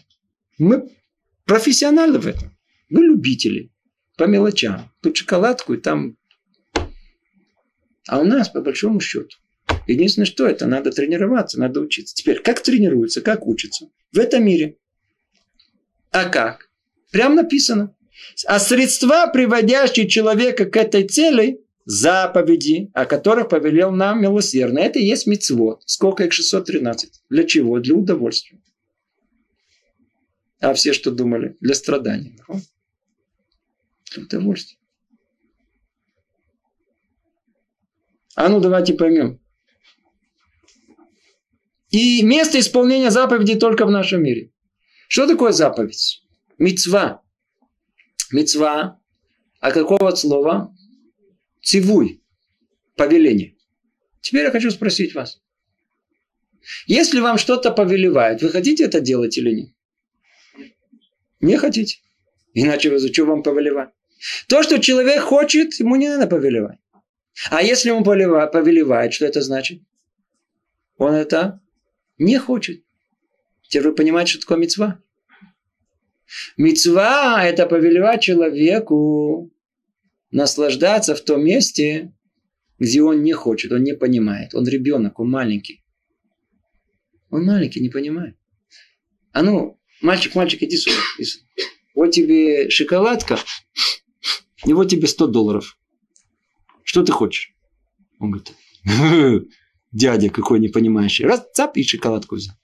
Мы профессионалы в этом. Мы любители. По мелочам. Тут шоколадку, и там а у нас, по большому счету, единственное, что это, надо тренироваться, надо учиться. Теперь, как тренируются, как учатся? В этом мире. А как? Прям написано. А средства, приводящие человека к этой цели, заповеди, о которых повелел нам милосердно. Это и есть мецвод. Сколько их? 613. Для чего? Для удовольствия. А все что думали? Для страдания. Для удовольствия. А ну давайте поймем. И место исполнения заповедей только в нашем мире. Что такое заповедь? Мецва. Мецва. А какого слова? Цивуй. Повеление. Теперь я хочу спросить вас. Если вам что-то повелевает, вы хотите это делать или нет? Не хотите. Иначе вы зачем вам повелевать? То, что человек хочет, ему не надо повелевать. А если ему повелевает, что это значит? Он это не хочет. Теперь вы понимаете, что такое мецва? Мецва – это повелевать человеку наслаждаться в том месте, где он не хочет, он не понимает. Он ребенок, он маленький. Он маленький, не понимает. А ну, мальчик, мальчик, иди сюда. Иди сюда. Вот тебе шоколадка. И вот тебе 100 долларов. Что ты хочешь? Он говорит, дядя какой не понимающий. Раз, цап, и шоколадку взял.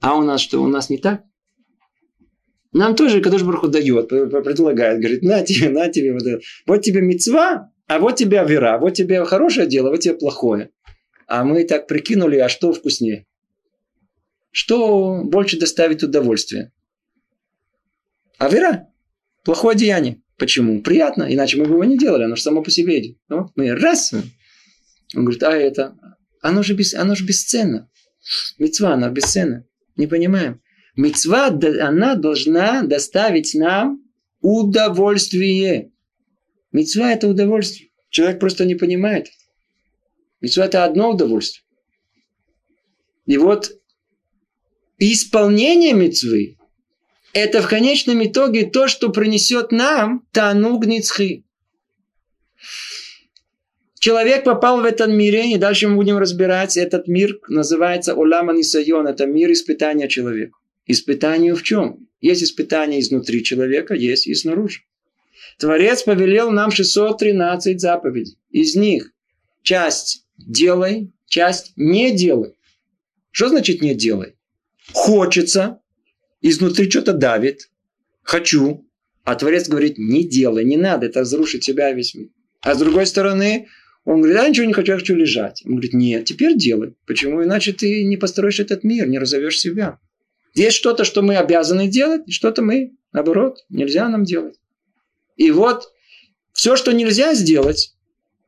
А у нас что? У нас не так? Нам тоже Кадош Барху дает, предлагает, говорит, на тебе, на тебе вот это. Вот тебе мецва, а вот тебе вера, вот тебе хорошее дело, вот тебе плохое. А мы так прикинули, а что вкуснее? Что больше доставит удовольствие? А вера? Плохое деяние. Почему? Приятно, иначе мы бы его не делали, оно же само по себе идет. Ну, мы раз. Он говорит, а это? Оно же, без, оно же бесценно. Мецва, она бесценна. Не понимаем. Мецва, она должна доставить нам удовольствие. Мецва – это удовольствие. Человек просто не понимает. Мецва – это одно удовольствие. И вот исполнение мецвы – это в конечном итоге то, что принесет нам тануг ницхи. Человек попал в этот мир, и дальше мы будем разбирать, этот мир называется Олама Нисайон, это мир испытания человека. Испытание в чем? Есть испытание изнутри человека, есть и снаружи. Творец повелел нам 613 заповедей. Из них часть делай, часть не делай. Что значит не делай? Хочется, изнутри что-то давит, хочу, а Творец говорит, не делай, не надо, это разрушит себя весь мир. А с другой стороны, он говорит, я ничего не хочу, я хочу лежать. Он говорит, нет, теперь делай. Почему? Иначе ты не построишь этот мир, не разовьешь себя. Есть что-то, что мы обязаны делать, и что-то мы, наоборот, нельзя нам делать. И вот все, что нельзя сделать,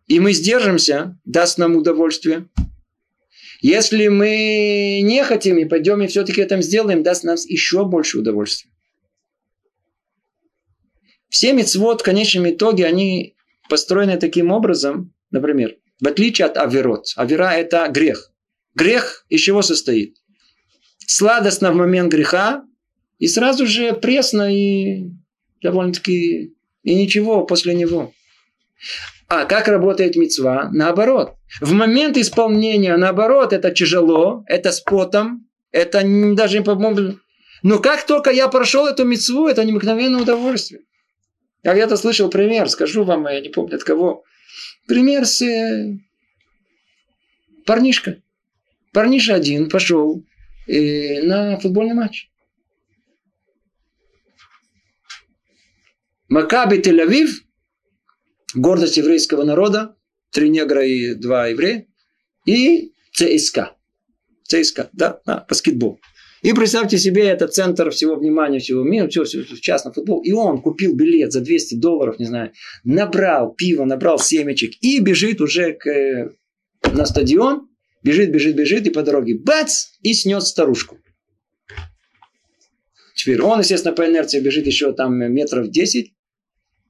и мы сдержимся, даст нам удовольствие. Если мы не хотим и пойдем и все-таки это сделаем, даст нам еще больше удовольствия. Все мецвод в конечном итоге, они построены таким образом, Например, в отличие от аверот. Авера – это грех. Грех из чего состоит? Сладостно в момент греха, и сразу же пресно и довольно-таки и ничего после него. А как работает мецва? Наоборот. В момент исполнения, наоборот, это тяжело, это с потом, это даже не по-моему... Но как только я прошел эту мецву, это необыкновенное удовольствие. Я где-то слышал пример, скажу вам, я не помню от кого. Пример с э, парнишка. Парниша один пошел э, на футбольный матч. Макаби Тель-Авив, гордость еврейского народа, три негра и два еврея, и ЦСКА. ЦСКА, да, а, баскетбол. И представьте себе, это центр всего внимания, всего мира, все, все, все частно футбол. И он купил билет за 200 долларов, не знаю, набрал пиво, набрал семечек и бежит уже к, э, на стадион, бежит, бежит, бежит, и по дороге бац, и снес старушку. Теперь он, естественно, по инерции бежит еще там метров 10,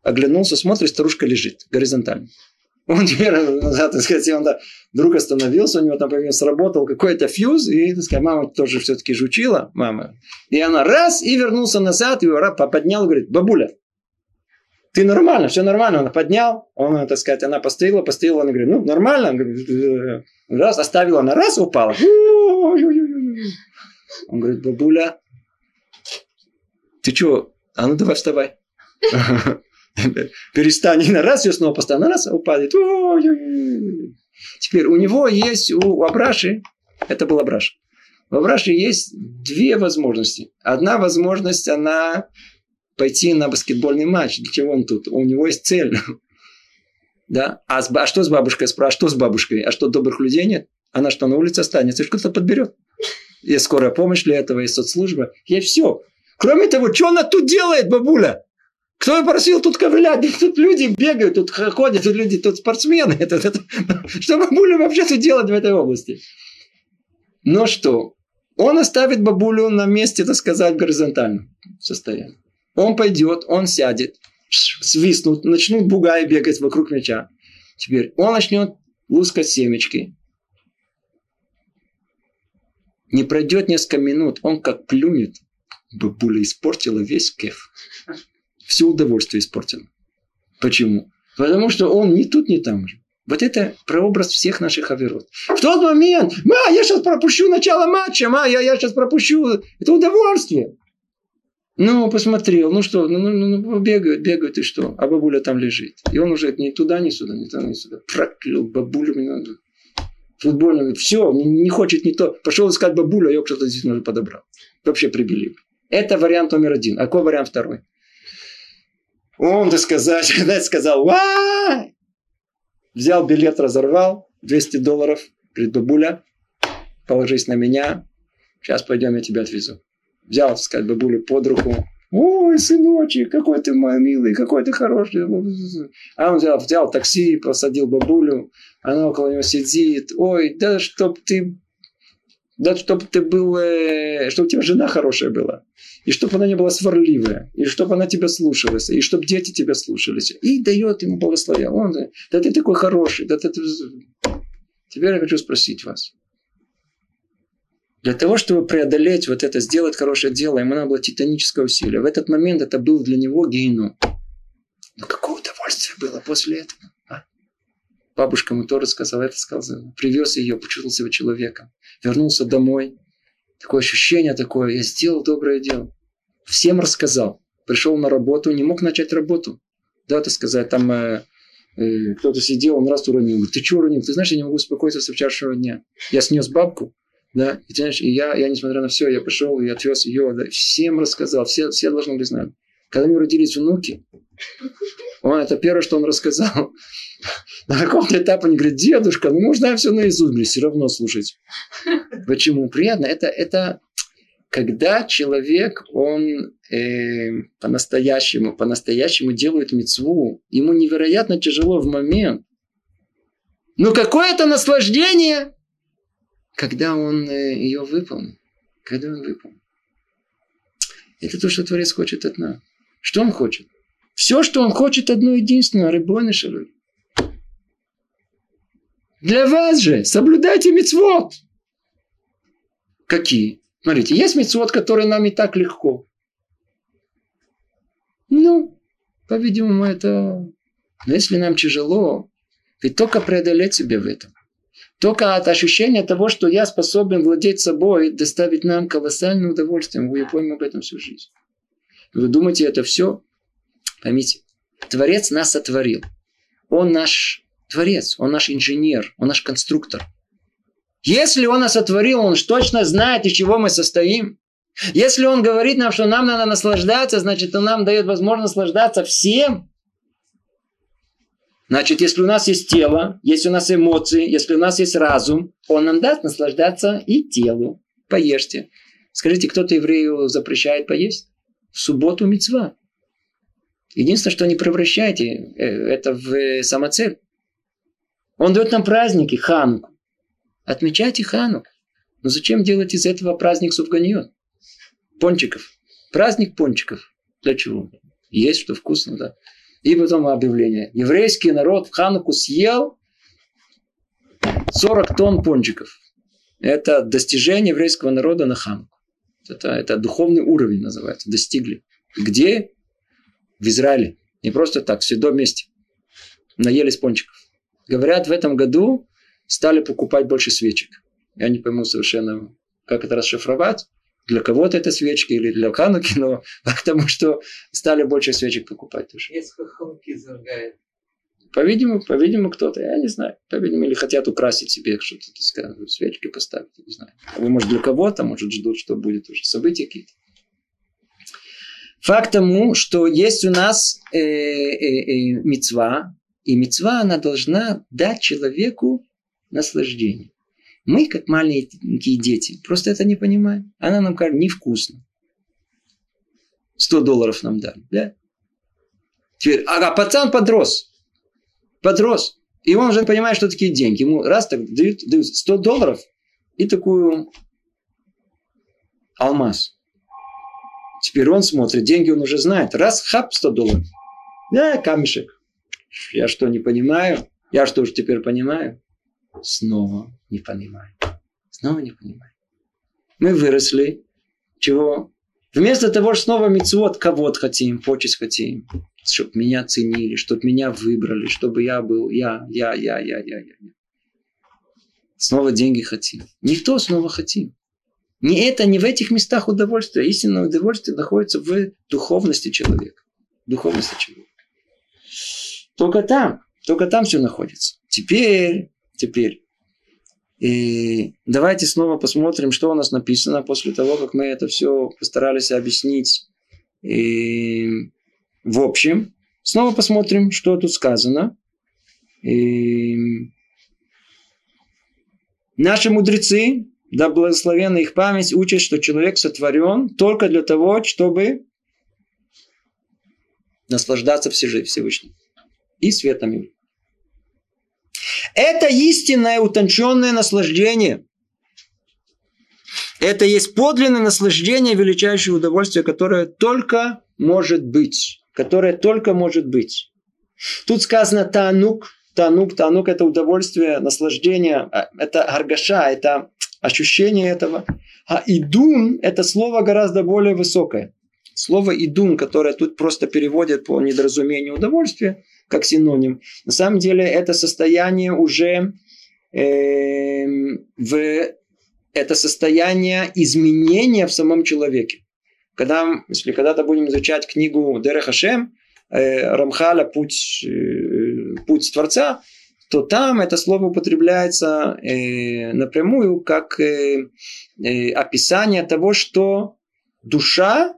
оглянулся, смотрит, старушка лежит горизонтально. Он теперь назад, так сказать, он да, вдруг остановился, у него там сработал какой-то фьюз, и, так сказать, мама тоже все-таки жучила, мама. И она раз, и вернулся назад, и его поднял, говорит, бабуля, ты нормально, все нормально. Он поднял, он, так сказать, она постояла, постояла, она говорит, ну, нормально. Он говорит, «Э, раз, оставила, она раз упала. Он говорит, бабуля, ты что, а ну давай вставай. перестанет на раз, ее снова поставил на раз, а упадет. Теперь у него есть, у Абраши, это был Абраш, у Абраши есть две возможности. Одна возможность, она пойти на баскетбольный матч. Для чего он тут? У него есть цель. Да? А, с, а что с бабушкой спрашивает? Что с бабушкой? А что, добрых людей нет? Она что, на улице останется? Что-то подберет. Есть скорая помощь для этого, есть соцслужба. Есть все. Кроме того, что она тут делает, бабуля? Кто просил тут ковылять? Тут люди бегают, тут ходят, тут люди, тут спортсмены. Это, это, что бабуля вообще тут делать в этой области? Но что? Он оставит бабулю на месте, так сказать, горизонтально состоянии. Он пойдет, он сядет, свистнут, начнут бугаи бегать вокруг мяча. Теперь он начнет лускать семечки. Не пройдет несколько минут, он как плюнет. Бабуля испортила весь кеф все удовольствие испортено. Почему? Потому что он ни тут, ни там же. Вот это прообраз всех наших оверот. В тот момент, ма, я сейчас пропущу начало матча, ма, я, я сейчас пропущу. Это удовольствие. Ну, посмотрел, ну что, ну, ну, ну, ну бегают, бегают, и что? А бабуля там лежит. И он уже ни туда, ни сюда, ни туда, ни сюда. Проклял бабулю. Мне футбольный, все, не, не хочет не то. Пошел искать бабулю, а ее кто-то здесь уже подобрал. Вообще прибили. Это вариант номер один. А какой вариант второй? Он, так сказать, сказал, взял билет, разорвал, 200 долларов, говорит, бабуля, положись на меня, сейчас пойдем, я тебя отвезу. Взял, так сказать, бабулю под руку, Ой, сыночек, какой ты мой милый, какой ты хороший. А он взял, взял такси, посадил бабулю, она около него сидит. Ой, да чтоб ты, да чтоб ты был, э, чтобы у тебя жена хорошая была. И чтобы она не была сварливая. И чтобы она тебя слушалась. И чтобы дети тебя слушались. И дает ему благословение. Он, да ты такой хороший. Да ты... Теперь я хочу спросить вас. Для того, чтобы преодолеть вот это, сделать хорошее дело, ему надо было титаническое усилие. В этот момент это был для него гену. Но какое удовольствие было после этого. Бабушка ему тоже сказала, это сказал. Привез ее, почувствовал себя человеком. Вернулся домой. Такое ощущение такое, я сделал доброе дело. Всем рассказал. Пришел на работу, не мог начать работу. Да, так сказать, там э, э, кто-то сидел, он раз уронил. Говорит, ты что уронил? Ты знаешь, я не могу успокоиться со вчерашнего дня. Я снес бабку, да, и, знаешь, и я, я, несмотря на все, я пришел и отвез ее, да, всем рассказал, все, все должны были знать. Когда него родились внуки, он, это первое, что он рассказал. На каком-то этапе он говорит, дедушка, ну можно все наизусть, блин, все равно слушать. Почему? Приятно. Это, это когда человек, он э, по-настоящему, по-настоящему делает мецву, ему невероятно тяжело в момент. Ну какое это наслаждение! когда он э, ее выполнит. Когда он выполнит. Это то, что Творец хочет от нас. Что он хочет? Все, что он хочет, одно единственное. Рыбойный шалой. Для вас же соблюдайте мецвод. Какие? Смотрите, есть мецвод, который нам и так легко. Ну, по-видимому, это... Но если нам тяжело, ведь только преодолеть себя в этом. Только от ощущения того, что я способен владеть собой, доставить нам колоссальное удовольствие. Мы будем об этом всю жизнь. Вы думаете, это все? Поймите, Творец нас сотворил. Он наш Творец, он наш инженер, он наш конструктор. Если он нас сотворил, он точно знает, из чего мы состоим. Если он говорит нам, что нам надо наслаждаться, значит, он нам дает возможность наслаждаться всем. Значит, если у нас есть тело, если у нас эмоции, если у нас есть разум, он нам даст наслаждаться и телу. Поешьте. Скажите, кто-то еврею запрещает поесть? В субботу мецва. Единственное, что не превращайте э, это в э, самоцель. Он дает нам праздники, хануку. Отмечайте ханук. Но зачем делать из этого праздник сувганьон? Пончиков. Праздник пончиков. Для чего? Есть что вкусно, да. И потом объявление. Еврейский народ в Хануку съел 40 тонн пончиков. Это достижение еврейского народа на Хануку. Это, это духовный уровень называется. Достигли. Где? В Израиле. Не просто так, все до вместе. Наелись пончиков. Говорят, в этом году стали покупать больше свечек. Я не пойму совершенно, как это расшифровать для кого-то это свечки или для Хануки, но потому что стали больше свечек покупать тоже. Несколько хануки зажигает. По-видимому, по-видимому, кто-то, я не знаю. По-видимому, или хотят украсить себе что-то, сказать, свечки поставить, не знаю. Вы, может, для кого-то, может, ждут, что будет уже события какие-то. Факт тому, что есть у нас э, э, э, мецва, и мецва, она должна дать человеку наслаждение. Мы, как маленькие дети, просто это не понимаем. Она нам кажется невкусно. 100 долларов нам дали, да? Теперь, ага, пацан подрос. Подрос. И он уже понимает, что такие деньги. Ему раз так дают, дают 100 долларов и такую алмаз. Теперь он смотрит, деньги он уже знает. Раз, хап, 100 долларов. Да, камешек. Я что, не понимаю? Я что же теперь понимаю? Снова не понимаем. Снова не понимаем. Мы выросли. Чего? Вместо того, что снова мецвод кого-то хотим, почесть хотим, чтобы меня ценили, чтобы меня выбрали, чтобы я был я, я, я, я, я, я. Снова деньги хотим. Не то снова хотим. Не это, не в этих местах удовольствие. Истинное удовольствие находится в духовности человека. Духовности человека. Только там, только там все находится. Теперь, теперь, и давайте снова посмотрим, что у нас написано после того, как мы это все постарались объяснить и в общем. Снова посмотрим, что тут сказано. И наши мудрецы да благословенна их память, учат, что человек сотворен только для того, чтобы наслаждаться Всевышним и светом его. Это истинное утонченное наслаждение. Это есть подлинное наслаждение, величайшее удовольствие, которое только может быть. Которое только может быть. Тут сказано танук. Танук, танук это удовольствие, наслаждение. А, это гаргаша, это ощущение этого. А идун – это слово гораздо более высокое. Слово идун, которое тут просто переводят по недоразумению удовольствия, как синоним, на самом деле это состояние уже э, в это состояние изменения в самом человеке. Когда, если когда-то будем изучать книгу Дерехашем, э, Рамхаля «Путь, э, «Путь Творца», то там это слово употребляется э, напрямую как э, э, описание того, что душа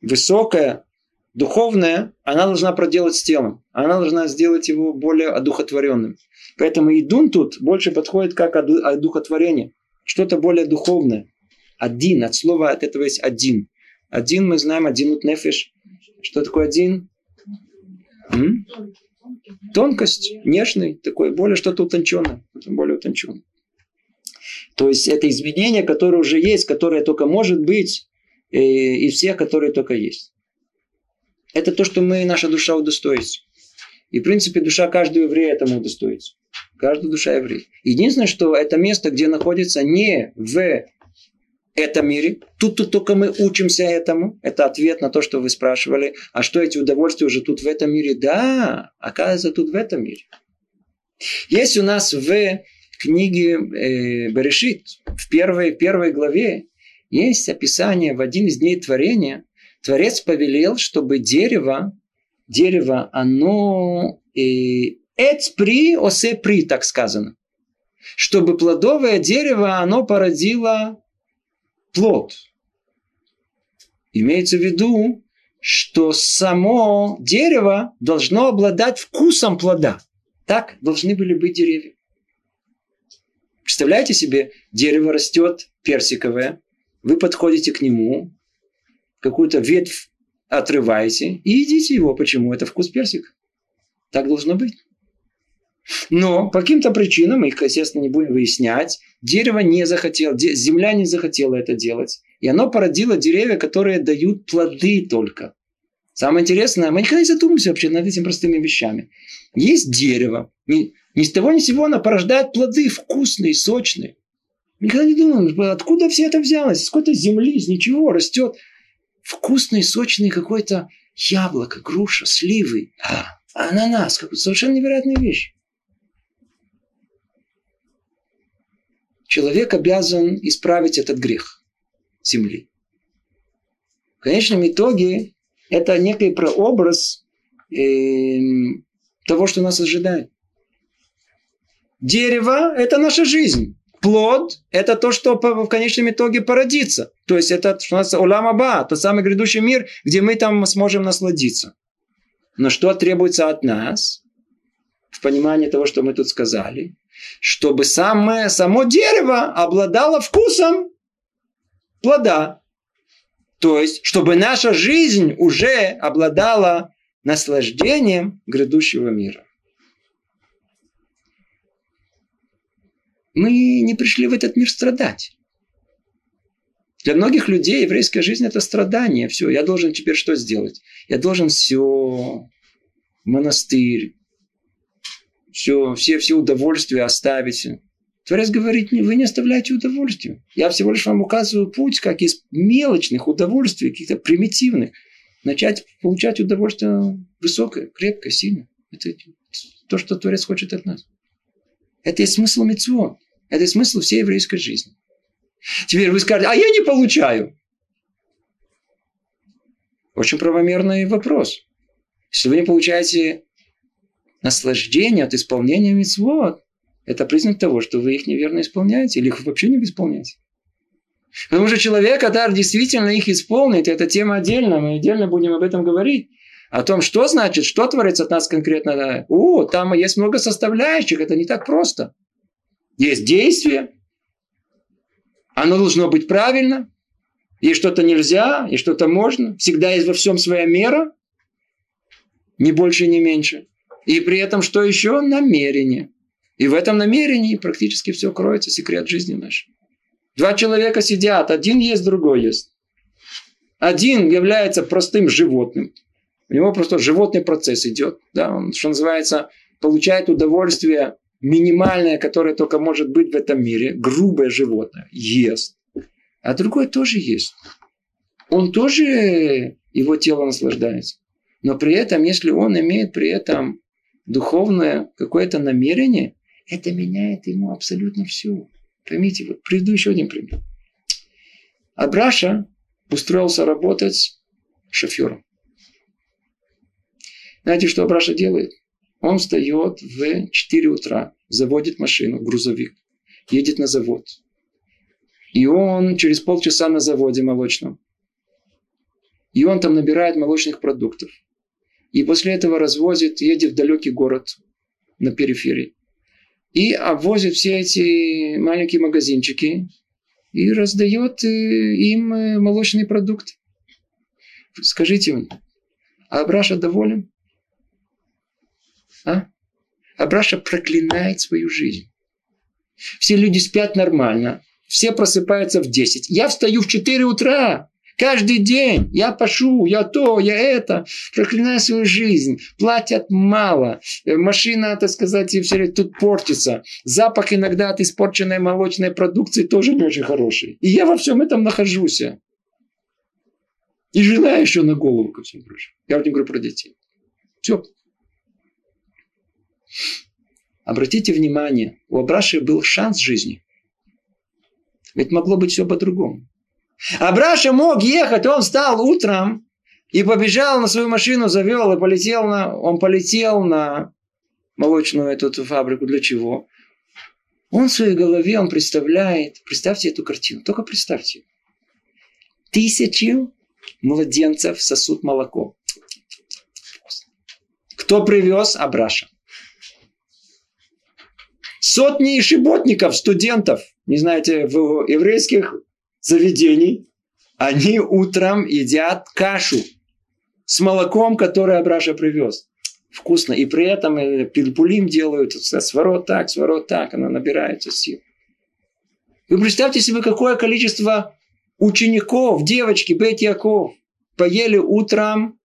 высокая, духовная, она должна проделать с телом. Она должна сделать его более одухотворенным. Поэтому идун тут больше подходит как одухотворение. Что-то более духовное. Один, от слова от этого есть один. Один мы знаем, один нефиш. Что такое один? М? Тонкость, нежный, такое более что-то утонченное. Более утонченное. То есть это изменение, которое уже есть, которое только может быть, и, э, и всех, которые только есть. Это то, что мы, наша душа удостоится. И, в принципе, душа каждого еврея этому удостоится. Каждая душа еврея. Единственное, что это место, где находится не в этом мире. Тут, тут только мы учимся этому. Это ответ на то, что вы спрашивали. А что эти удовольствия уже тут в этом мире? Да, оказывается, тут в этом мире. Есть у нас в книге э, Берешит, в первой, первой главе, есть описание в один из дней творения. Творец повелел, чтобы дерево, дерево, оно э, эцпри осе при, так сказано. Чтобы плодовое дерево, оно породило плод. Имеется в виду, что само дерево должно обладать вкусом плода. Так должны были быть деревья. Представляете себе, дерево растет персиковое, вы подходите к нему, какую-то ветвь отрываете и едите его. Почему? Это вкус персика. Так должно быть. Но по каким-то причинам, их, естественно, не будем выяснять, дерево не захотело, земля не захотела это делать. И оно породило деревья, которые дают плоды только. Самое интересное, мы никогда не задумываемся вообще над этими простыми вещами. Есть дерево, ни, ни с того ни с сего оно порождает плоды вкусные, сочные. Мы никогда не думаем, откуда все это взялось, из какой-то земли, из ничего растет вкусный, сочный какой-то яблоко, груша, сливы, а, ананас, совершенно невероятная вещь. Человек обязан исправить этот грех земли. В конечном итоге это некий прообраз э, того, что нас ожидает. Дерево – это наша жизнь. Плод – это то, что в конечном итоге породится. То есть это что у нас Оламаба, тот самый грядущий мир, где мы там сможем насладиться. Но что требуется от нас в понимании того, что мы тут сказали? Чтобы самое, само дерево обладало вкусом плода. То есть, чтобы наша жизнь уже обладала наслаждением грядущего мира. Мы не пришли в этот мир страдать. Для многих людей еврейская жизнь это страдание. Все, я должен теперь что сделать? Я должен все, монастырь, все, все, все удовольствия оставить. Творец говорит, вы не оставляйте удовольствия. Я всего лишь вам указываю путь, как из мелочных удовольствий, каких-то примитивных, начать получать удовольствие высокое, крепкое, сильное. Это то, что Творец хочет от нас. Это и смысл митцво. Это и смысл всей еврейской жизни. Теперь вы скажете, а я не получаю. Очень правомерный вопрос. Если вы не получаете наслаждение от исполнения митцвот, это признак того, что вы их неверно исполняете или их вообще не исполняете. Потому что человек, который действительно их исполнит, это тема отдельно, мы отдельно будем об этом говорить. О том, что значит, что творится от нас конкретно. О, там есть много составляющих, это не так просто. Есть действие, оно должно быть правильно, и что-то нельзя, и что-то можно. Всегда есть во всем своя мера, ни больше, ни меньше. И при этом что еще? Намерение. И в этом намерении практически все кроется, секрет жизни нашей. Два человека сидят, один есть, другой есть. Один является простым животным. У него просто животный процесс идет. Да? Он, что называется, получает удовольствие минимальное, которое только может быть в этом мире. Грубое животное. Ест. А другой тоже есть. Он тоже, его тело наслаждается. Но при этом, если он имеет при этом духовное какое-то намерение, это меняет ему абсолютно все. Поймите, вот еще один пример. Абраша устроился работать шофером. Знаете, что Абраша делает? Он встает в 4 утра, заводит машину, грузовик, едет на завод. И он через полчаса на заводе молочном. И он там набирает молочных продуктов. И после этого развозит, едет в далекий город на периферии. И обвозит все эти маленькие магазинчики и раздает э, им э, молочный продукт. Скажите мне, а Абраша доволен? А? Абраша проклинает свою жизнь. Все люди спят нормально. Все просыпаются в 10. Я встаю в 4 утра. Каждый день я пашу, я то, я это, проклинаю свою жизнь, платят мало, э, машина, так сказать, и все тут портится. Запах иногда от испорченной молочной продукции тоже не очень хороший. И я во всем этом нахожусь. И жена еще на голову, ко всему прочему. Я вот не говорю про детей. Все. Обратите внимание, у Абраши был шанс жизни. Ведь могло быть все по-другому. Абраша мог ехать, он встал утром и побежал на свою машину, завел и полетел на... Он полетел на молочную эту фабрику. Для чего? Он в своей голове, он представляет, представьте эту картину, только представьте. Тысячи младенцев сосут молоко. Кто привез? Абраша. Сотни шиботников, студентов, не знаете, в еврейских заведений, они утром едят кашу с молоком, которое Абраша привез. Вкусно. И при этом э, пильпулим делают, сворот так, сворот так, она набирается сил. Вы представьте себе, какое количество учеников, девочки, Бет Яков, поели утром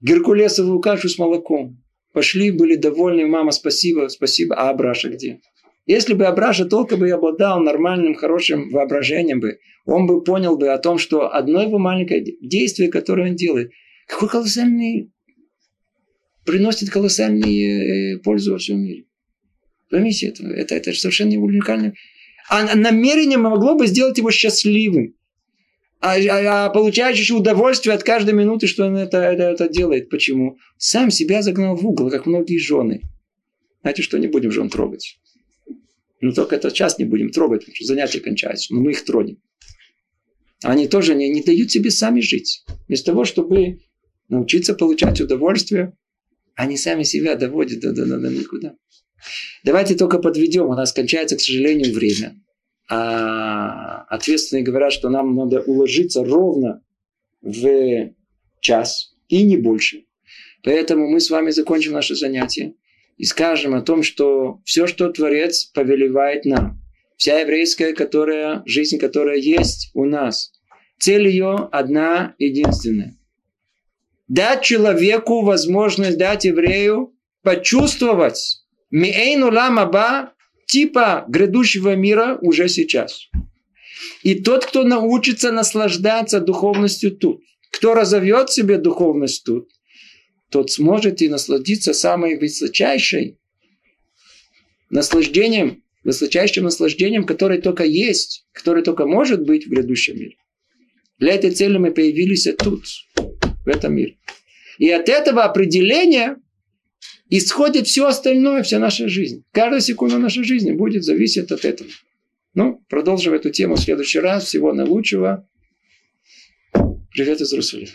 геркулесовую кашу с молоком. Пошли, были довольны, мама, спасибо, спасибо. А Абраша где? Если бы Абраша только бы обладал нормальным, хорошим воображением бы, он бы понял бы о том, что одно его маленькое действие, которое он делает, какой колоссальный, приносит колоссальную э, пользу во всем мире. Поймите, это, это, это совершенно уникально. А намерение могло бы сделать его счастливым. А, а, а получающий удовольствие от каждой минуты, что он это, это, это делает. Почему? Сам себя загнал в угол, как многие жены. Знаете, что не будем жен трогать. Но только этот час не будем трогать, потому что занятия кончаются. Но мы их тронем. Они тоже не, не дают себе сами жить. Вместо того, чтобы научиться получать удовольствие, они сами себя доводят до, до, до, до никуда. Давайте только подведем. У нас кончается, к сожалению, время. А ответственные говорят, что нам надо уложиться ровно в час и не больше. Поэтому мы с вами закончим наше занятие и скажем о том, что все, что Творец повелевает нам, вся еврейская которая, жизнь, которая есть у нас, цель ее одна, единственная. Дать человеку возможность, дать еврею почувствовать миэйну ламаба типа грядущего мира уже сейчас. И тот, кто научится наслаждаться духовностью тут, кто разовьет себе духовность тут, тот сможет и насладиться самой высочайшей наслаждением высочайшим наслаждением, которое только есть, которое только может быть в грядущем мире. Для этой цели мы появились тут, в этом мире. И от этого определения исходит все остальное, вся наша жизнь. Каждая секунда нашей жизни будет зависеть от этого. Ну, продолжим эту тему в следующий раз. Всего наилучшего. Привет из Иерусалима.